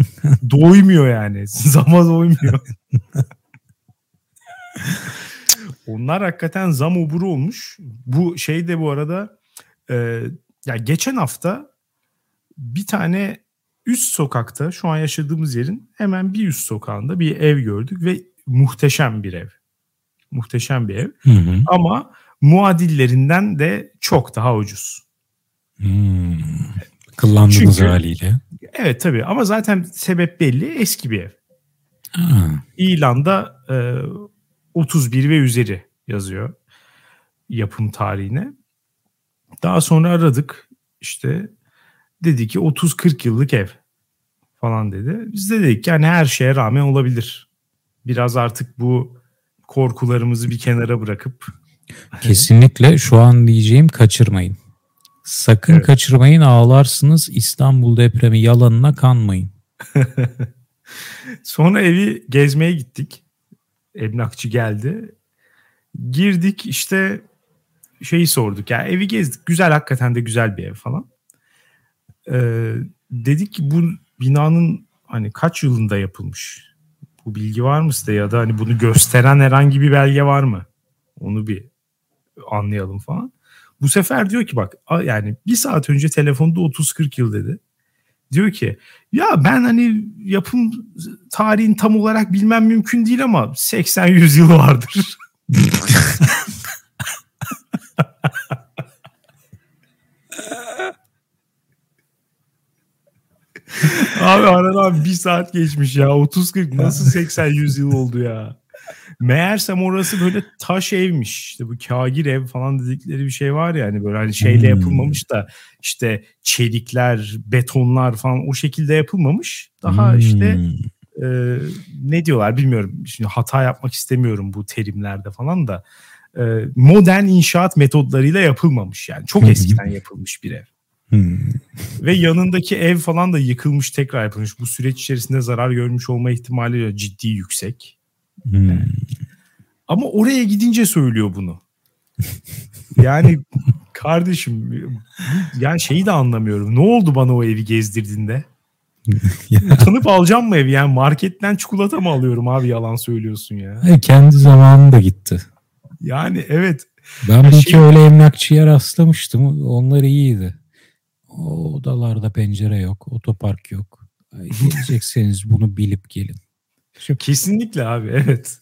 doymuyor yani. Zama doymuyor. Onlar hakikaten zam oburu olmuş. Bu şey de bu arada e, ya geçen hafta bir tane üst sokakta şu an yaşadığımız yerin hemen bir üst sokağında bir ev gördük ve muhteşem bir ev. Muhteşem bir ev. Hı hı. Ama muadillerinden de çok daha ucuz. Hmm. Kıllandığınız Çünkü, haliyle. Evet tabii ama zaten sebep belli eski bir ev. Ha. İlan'da e, 31 ve üzeri yazıyor yapım tarihine. Daha sonra aradık işte dedi ki 30-40 yıllık ev falan dedi. Biz de dedik yani her şeye rağmen olabilir. Biraz artık bu korkularımızı bir kenara bırakıp Kesinlikle şu an diyeceğim kaçırmayın. Sakın evet. kaçırmayın ağlarsınız İstanbul depremi yalanına kanmayın. Sonra evi gezmeye gittik. Emlakçı geldi. Girdik işte şeyi sorduk. Yani evi gezdik. Güzel hakikaten de güzel bir ev falan. Ee, dedik ki bu binanın hani kaç yılında yapılmış? Bu bilgi var mı size ya da hani bunu gösteren herhangi bir belge var mı? Onu bir anlayalım falan. Bu sefer diyor ki bak yani bir saat önce telefonda 30-40 yıl dedi. Diyor ki ya ben hani yapım tarihin tam olarak bilmem mümkün değil ama 80-100 yıl vardır. abi aradan bir saat geçmiş ya. 30-40 nasıl 80-100 yıl oldu ya. Meğersem orası böyle taş evmiş. İşte bu kagir ev falan dedikleri bir şey var ya hani böyle hani şeyle hmm. yapılmamış da işte çelikler, betonlar falan o şekilde yapılmamış. Daha hmm. işte e, ne diyorlar bilmiyorum. Şimdi hata yapmak istemiyorum bu terimlerde falan da. E, modern inşaat metodlarıyla yapılmamış yani. Çok eskiden yapılmış bir ev. Hmm. Ve yanındaki ev falan da yıkılmış tekrar yapılmış. Bu süreç içerisinde zarar görmüş olma ihtimali ciddi yüksek. Hmm. Ama oraya gidince söylüyor bunu. yani kardeşim yani şeyi de anlamıyorum. Ne oldu bana o evi gezdirdiğinde? Tanıp alacağım mı evi? Yani marketten çikolata mı alıyorum abi yalan söylüyorsun ya. Hayır, kendi zamanında gitti. Yani evet. Ben bir şey... öyle emlakçıya rastlamıştım. Onlar iyiydi. O odalarda pencere yok, otopark yok. Gelecekseniz bunu bilip gelin. Kesinlikle abi evet.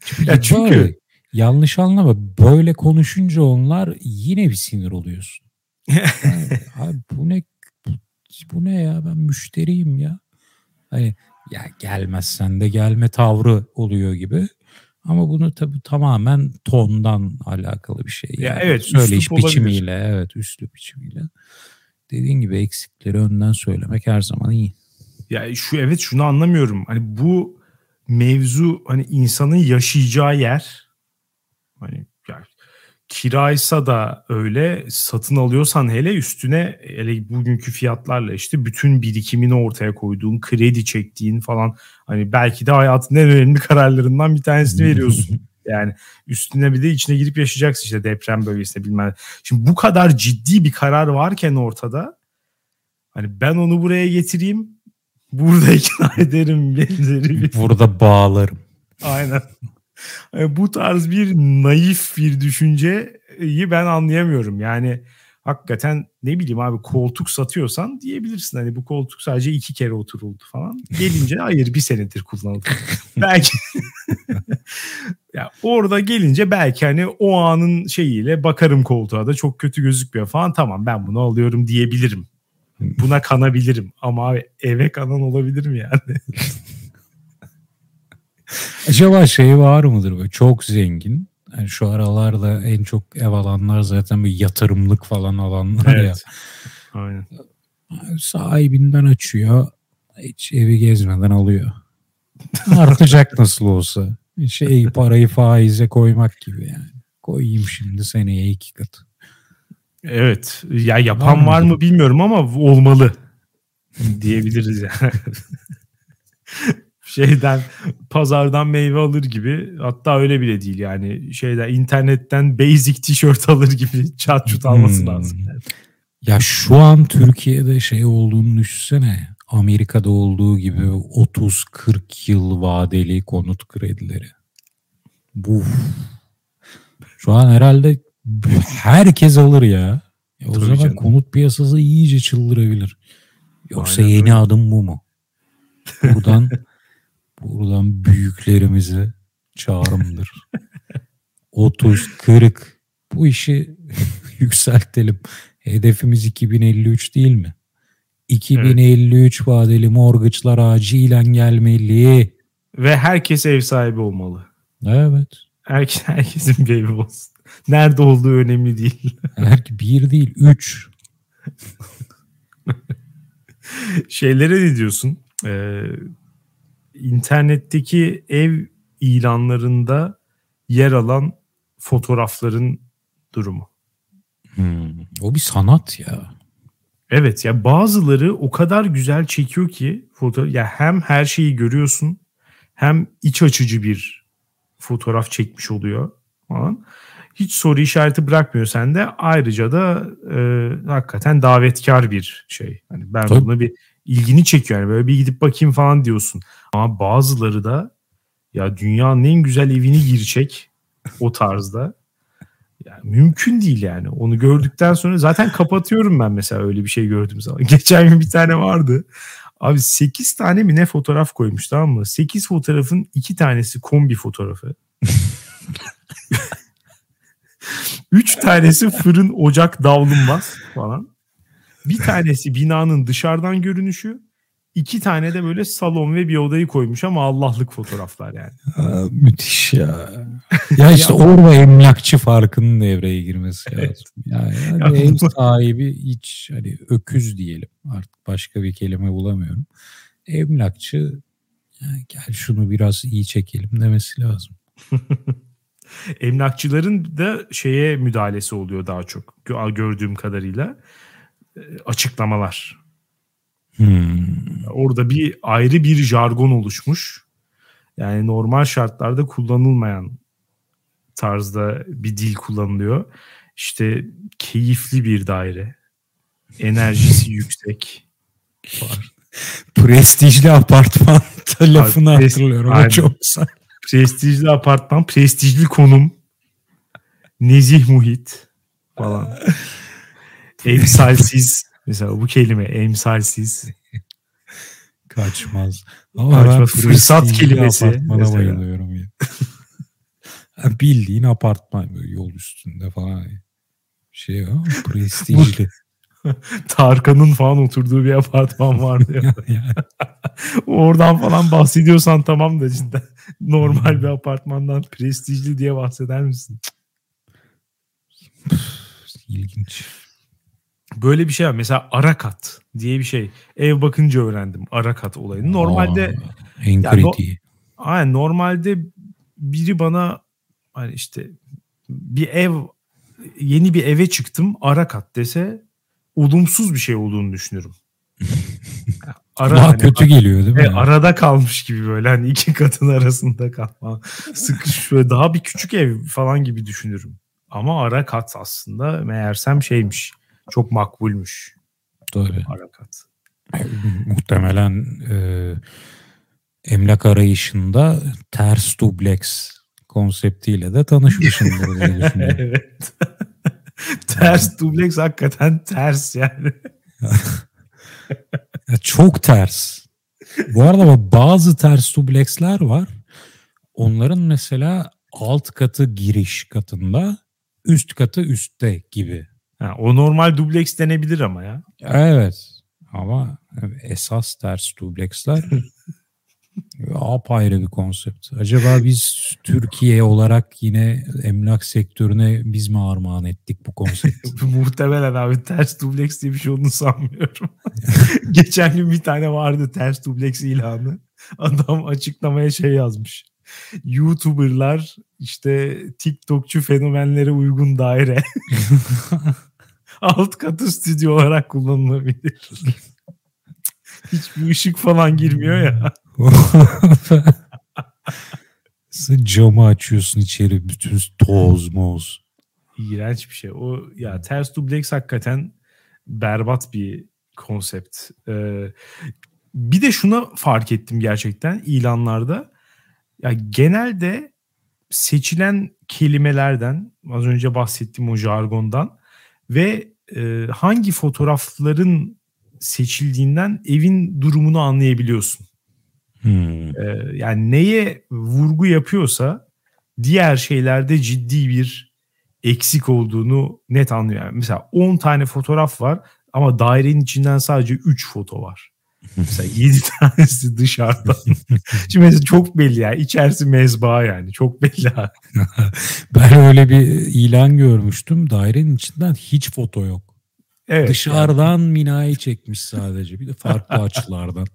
Çünkü, ya çünkü böyle, yanlış anlama böyle konuşunca onlar yine bir sinir oluyorsun. yani, abi bu ne bu ne ya ben müşteriyim ya. Hani ya gelmezsen de gelme tavrı oluyor gibi. Ama bunu tabii tamamen tondan alakalı bir şey. Yani. Ya evet, söyleyiş biçimiyle, olabilir. evet, üslup biçimiyle. Dediğin gibi eksikleri önden söylemek her zaman iyi. Ya şu evet şunu anlamıyorum. Hani bu mevzu hani insanın yaşayacağı yer hani yani kiraysa da öyle satın alıyorsan hele üstüne hele bugünkü fiyatlarla işte bütün birikimini ortaya koyduğun kredi çektiğin falan hani belki de hayatın en önemli kararlarından bir tanesini veriyorsun. Yani üstüne bir de içine girip yaşayacaksın işte deprem bölgesinde bilmem. Şimdi bu kadar ciddi bir karar varken ortada hani ben onu buraya getireyim burada ikna ederim benzeri bir. Burada bağlarım. Aynen. Yani bu tarz bir naif bir düşünceyi ben anlayamıyorum. Yani hakikaten ne bileyim abi koltuk satıyorsan diyebilirsin. Hani bu koltuk sadece iki kere oturuldu falan. Gelince hayır bir senedir kullanıldı. belki ya orada gelince belki hani o anın şeyiyle bakarım koltuğa da çok kötü gözükmüyor falan. Tamam ben bunu alıyorum diyebilirim. Buna kanabilirim ama abi eve kanan olabilir mi yani? Acaba şey var mıdır böyle çok zengin yani şu aralarda en çok ev alanlar zaten bir yatırımlık falan alanlar evet. ya. Aynen. Sahibinden açıyor. Hiç evi gezmeden alıyor. Artacak nasıl olsa. Şey parayı faize koymak gibi yani. Koyayım şimdi seneye iki kat. Evet. Ya yapan var, var mı bilmiyorum ama olmalı diyebiliriz yani. şeyden pazardan meyve alır gibi hatta öyle bile değil yani şeyden internetten basic tişört alır gibi çat çut alması hmm. lazım. Yani. Ya şu an Türkiye'de şey olduğunu düşünsene. Amerika'da olduğu gibi 30-40 yıl vadeli konut kredileri. Bu şu an herhalde herkes alır ya. ya o Tabii zaman canım. konut piyasası iyice çıldırabilir. Yoksa Aynen yeni öyle. adım bu mu? Buradan Buradan büyüklerimize çağrımdır. 30, 40 bu işi yükseltelim. Hedefimiz 2053 değil mi? 2053 evet. vadeli morgıçlar acilen gelmeli. Ve herkes ev sahibi olmalı. Evet. Herkes, herkesin bir evi olsun. Nerede olduğu önemli değil. Her, bir değil, üç. Şeylere ne diyorsun? Ee, internetteki ev ilanlarında yer alan fotoğrafların durumu. Hmm, o bir sanat ya. Evet ya bazıları o kadar güzel çekiyor ki foto ya hem her şeyi görüyorsun hem iç açıcı bir fotoğraf çekmiş oluyor falan. Hiç soru işareti bırakmıyor sende. Ayrıca da e, hakikaten davetkar bir şey. Hani ben Tabii. bunu bir ilgini çekiyor. Yani böyle bir gidip bakayım falan diyorsun. Ama bazıları da ya dünyanın en güzel evini girecek o tarzda. Yani mümkün değil yani. Onu gördükten sonra zaten kapatıyorum ben mesela öyle bir şey gördüğüm zaman. Geçen gün bir tane vardı. Abi 8 tane mi ne fotoğraf koymuş tamam mı? 8 fotoğrafın 2 tanesi kombi fotoğrafı. 3 tanesi fırın ocak davlumbaz falan. Bir tanesi binanın dışarıdan görünüşü. İki tane de böyle salon ve bir odayı koymuş ama Allah'lık fotoğraflar yani. Aa, müthiş ya. Ya işte orada emlakçı farkının devreye girmesi lazım. Evet. Ya, yani ev sahibi hiç hani öküz diyelim artık başka bir kelime bulamıyorum. Emlakçı yani gel şunu biraz iyi çekelim demesi lazım. Emlakçıların da şeye müdahalesi oluyor daha çok gördüğüm kadarıyla. E, açıklamalar. Hmm. Orada bir ayrı bir jargon oluşmuş. Yani normal şartlarda kullanılmayan tarzda bir dil kullanılıyor. İşte keyifli bir daire. Enerjisi yüksek. Var. Prestijli apartman lafını Prest, hatırlıyorum. Aynen. O çok güzel. Prestijli apartman, prestijli konum. Nezih muhit falan. Emsalsiz. Mesela bu kelime emsalsiz. Kaçmaz. Ama Kaçmaz. Fırsat kelimesi. Bana bayılıyorum ya. Bildiğin apartman böyle yol üstünde falan. Şey o prestijli. Tarkan'ın falan oturduğu bir apartman vardı ya. Oradan falan bahsediyorsan tamam da cidden. Normal bir apartmandan prestijli diye bahseder misin? İlginç. Böyle bir şey var. Mesela Arakat diye bir şey. Ev bakınca öğrendim Arakat olayını. Normalde Aa, en yani. No, aynen normalde biri bana hani işte bir ev yeni bir eve çıktım Arakat dese olumsuz bir şey olduğunu düşünüyorum. Ara, Daha hani, kötü geliyor değil mi? E, arada kalmış gibi böyle hani iki katın arasında kalma. Sıkış böyle daha bir küçük ev falan gibi düşünürüm. Ama ara kat aslında meğersem şeymiş. Çok makbulmuş. Doğru. Ara kat. Muhtemelen e, emlak arayışında ters dubleks konseptiyle de tanışmışımdır diye düşünüyorum. evet. ters dubleks hakikaten ters yani. Çok ters. Bu arada bazı ters dubleksler var. Onların mesela alt katı giriş katında, üst katı üstte gibi. Ha, o normal dubleks denebilir ama ya. Evet. Ama esas ters dubleksler apayrı bir konsept. Acaba biz Türkiye olarak yine emlak sektörüne biz mi armağan ettik bu konsepti? Muhtemelen abi ters dubleks diye bir şey olduğunu sanmıyorum. Geçen gün bir tane vardı ters dubleks ilanı. Adam açıklamaya şey yazmış. YouTuber'lar işte TikTokçu fenomenlere uygun daire. Alt katı stüdyo olarak kullanılabilir. Hiçbir ışık falan girmiyor ya. Camı açıyorsun içeri bütün toz moz. İğrenç bir şey. O ya ters dubleks hakikaten berbat bir konsept. Ee, bir de şuna fark ettim gerçekten ilanlarda. Ya genelde seçilen kelimelerden az önce bahsettiğim o jargondan ve e, hangi fotoğrafların seçildiğinden evin durumunu anlayabiliyorsun. Hmm. Ee, yani neye vurgu yapıyorsa diğer şeylerde ciddi bir eksik olduğunu net anlıyor. Yani mesela 10 tane fotoğraf var ama dairenin içinden sadece 3 foto var. Mesela 7 tanesi dışarıda. Şimdi mesela çok belli yani. İçerisi mezba yani. Çok belli. ben öyle bir ilan görmüştüm. Dairenin içinden hiç foto yok. Evet, Dışarıdan yani. minayı çekmiş sadece. Bir de farklı açılardan.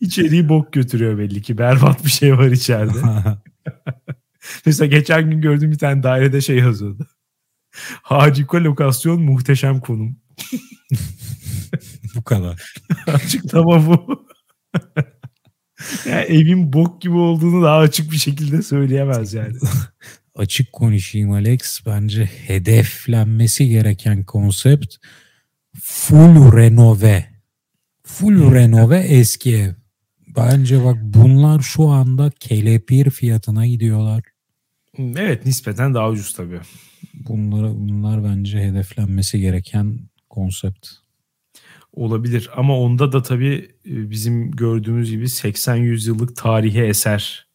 İçeriği bok götürüyor belli ki. Berbat bir şey var içeride. Mesela geçen gün gördüğüm bir tane dairede şey yazıyordu. Harika lokasyon, muhteşem konum. bu kadar. Açıklama bu. yani evin bok gibi olduğunu daha açık bir şekilde söyleyemez yani. Açık konuşayım Alex. Bence hedeflenmesi gereken konsept full renove. Full renove eski ev. Bence bak bunlar şu anda kelepir fiyatına gidiyorlar. Evet nispeten daha ucuz tabii. Bunlar, bunlar bence hedeflenmesi gereken konsept. Olabilir ama onda da tabii e, bizim gördüğümüz gibi 80-100 yıllık tarihi eser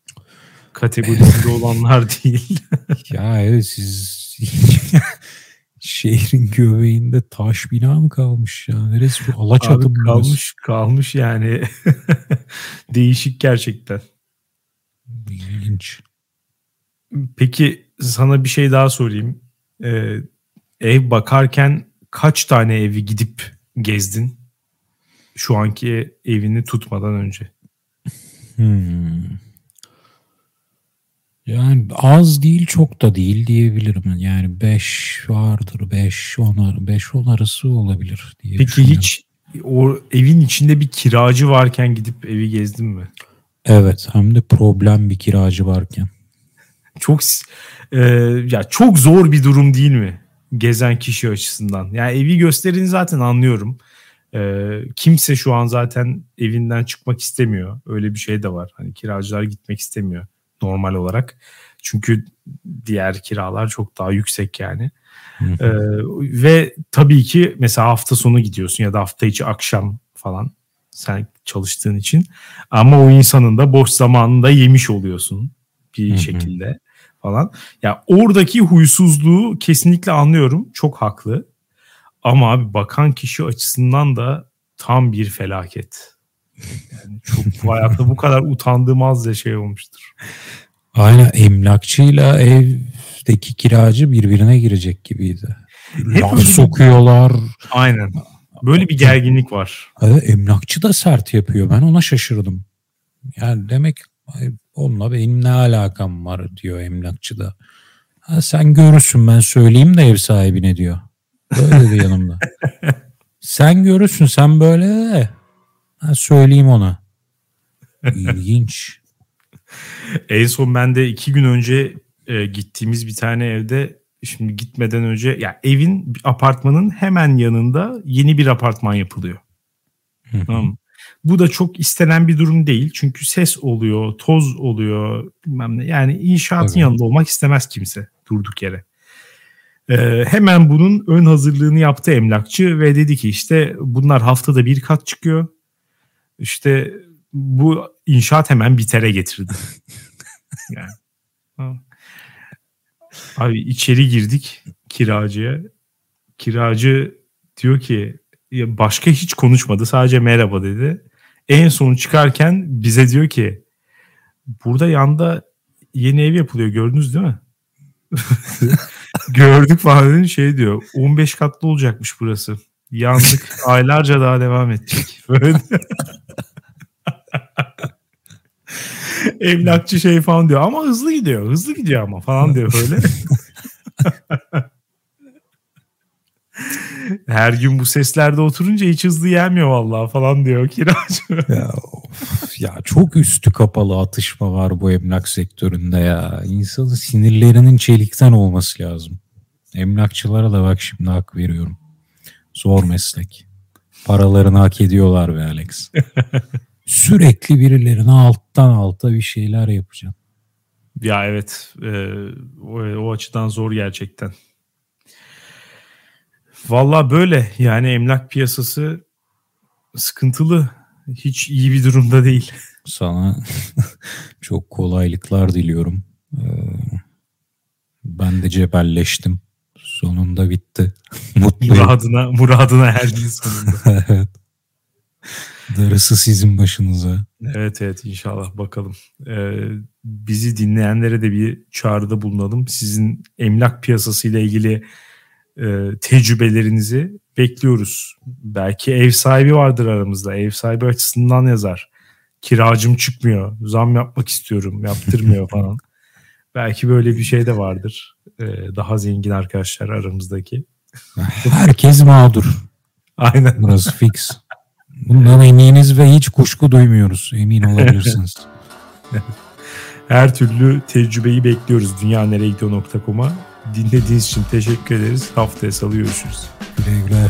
kategorisinde olanlar değil. ya evet siz şehrin göbeğinde taş bina mı kalmış ya? Neresi şu Alaçatı mı? Kalmış kalmış yani. Değişik gerçekten. İlginç. Peki sana bir şey daha sorayım. Ee, ev bakarken kaç tane evi gidip gezdin? Şu anki evini tutmadan önce. Hmm. Yani az değil çok da değil diyebilirim. Yani 5 vardır 5 10 5 10 arası olabilir diye Peki hiç o evin içinde bir kiracı varken gidip evi gezdin mi? Evet hem de problem bir kiracı varken. Çok e, ya çok zor bir durum değil mi? Gezen kişi açısından. Yani evi gösterin zaten anlıyorum. E, kimse şu an zaten evinden çıkmak istemiyor. Öyle bir şey de var. Hani kiracılar gitmek istemiyor normal olarak. Çünkü diğer kiralar çok daha yüksek yani. Ee, ve tabii ki mesela hafta sonu gidiyorsun ya da hafta içi akşam falan sen çalıştığın için. Ama o insanın da boş zamanında yemiş oluyorsun bir Hı-hı. şekilde falan. Ya oradaki huysuzluğu kesinlikle anlıyorum. Çok haklı. Ama abi bakan kişi açısından da tam bir felaket. Yani çok bu hayatta bu kadar utandığım az da şey olmuştur. Aynen emlakçıyla evdeki kiracı birbirine girecek gibiydi. Hep Laf sokuyorlar. Aynen. Böyle bir gerginlik var. Evet, emlakçı da sert yapıyor. Ben ona şaşırdım. Yani demek onunla benim ne alakam var diyor emlakçı da. Ha, sen görürsün ben söyleyeyim de ev sahibine diyor. Böyle bir yanımda. sen görürsün sen böyle de. Ha, söyleyeyim ona. İlginç. en son ben de iki gün önce e, gittiğimiz bir tane evde şimdi gitmeden önce ya yani evin apartmanın hemen yanında yeni bir apartman yapılıyor. Tamam Bu da çok istenen bir durum değil. Çünkü ses oluyor, toz oluyor bilmem ne. Yani inşaatın Tabii. yanında olmak istemez kimse durduk yere. Ee, hemen bunun ön hazırlığını yaptı emlakçı ve dedi ki işte bunlar haftada bir kat çıkıyor. İşte bu inşaat hemen bitere getirdi. yani. Abi içeri girdik kiracıya. Kiracı diyor ki başka hiç konuşmadı sadece merhaba dedi. En son çıkarken bize diyor ki burada yanda yeni ev yapılıyor gördünüz değil mi? Gördük falan şey diyor 15 katlı olacakmış burası. Yandık aylarca daha devam edecek. Böyle. Emlakçı şey falan diyor ama hızlı gidiyor. Hızlı gidiyor ama falan diyor böyle. Her gün bu seslerde oturunca hiç hızlı gelmiyor vallahi falan diyor kiracı. ya, of, ya çok üstü kapalı atışma var bu emlak sektöründe ya. İnsanın sinirlerinin çelikten olması lazım. Emlakçılara da bak şimdi hak veriyorum. Zor meslek. Paralarını hak ediyorlar be Alex. sürekli birilerine alttan alta bir şeyler yapacağım. Ya evet e, o, o açıdan zor gerçekten. Valla böyle yani emlak piyasası sıkıntılı. Hiç iyi bir durumda değil. Sana çok kolaylıklar diliyorum. Ee, ben de cebelleştim. Sonunda bitti. Mutluyum. Muradına, muradına erdin sonunda. evet. Darısı sizin başınıza. Evet evet inşallah bakalım. Ee, bizi dinleyenlere de bir çağrıda bulunalım. Sizin emlak piyasası ile ilgili e, tecrübelerinizi bekliyoruz. Belki ev sahibi vardır aramızda. Ev sahibi açısından yazar. Kiracım çıkmıyor. Zam yapmak istiyorum. Yaptırmıyor falan. Belki böyle bir şey de vardır. Ee, daha zengin arkadaşlar aramızdaki. Herkes mağdur. Aynen. Burası fix. Bundan eminiz ve hiç kuşku duymuyoruz. Emin olabilirsiniz. Her türlü tecrübeyi bekliyoruz dünyaneregidiyor.com'a. Dinlediğiniz için teşekkür ederiz. Haftaya salı görüşürüz. Güle güle.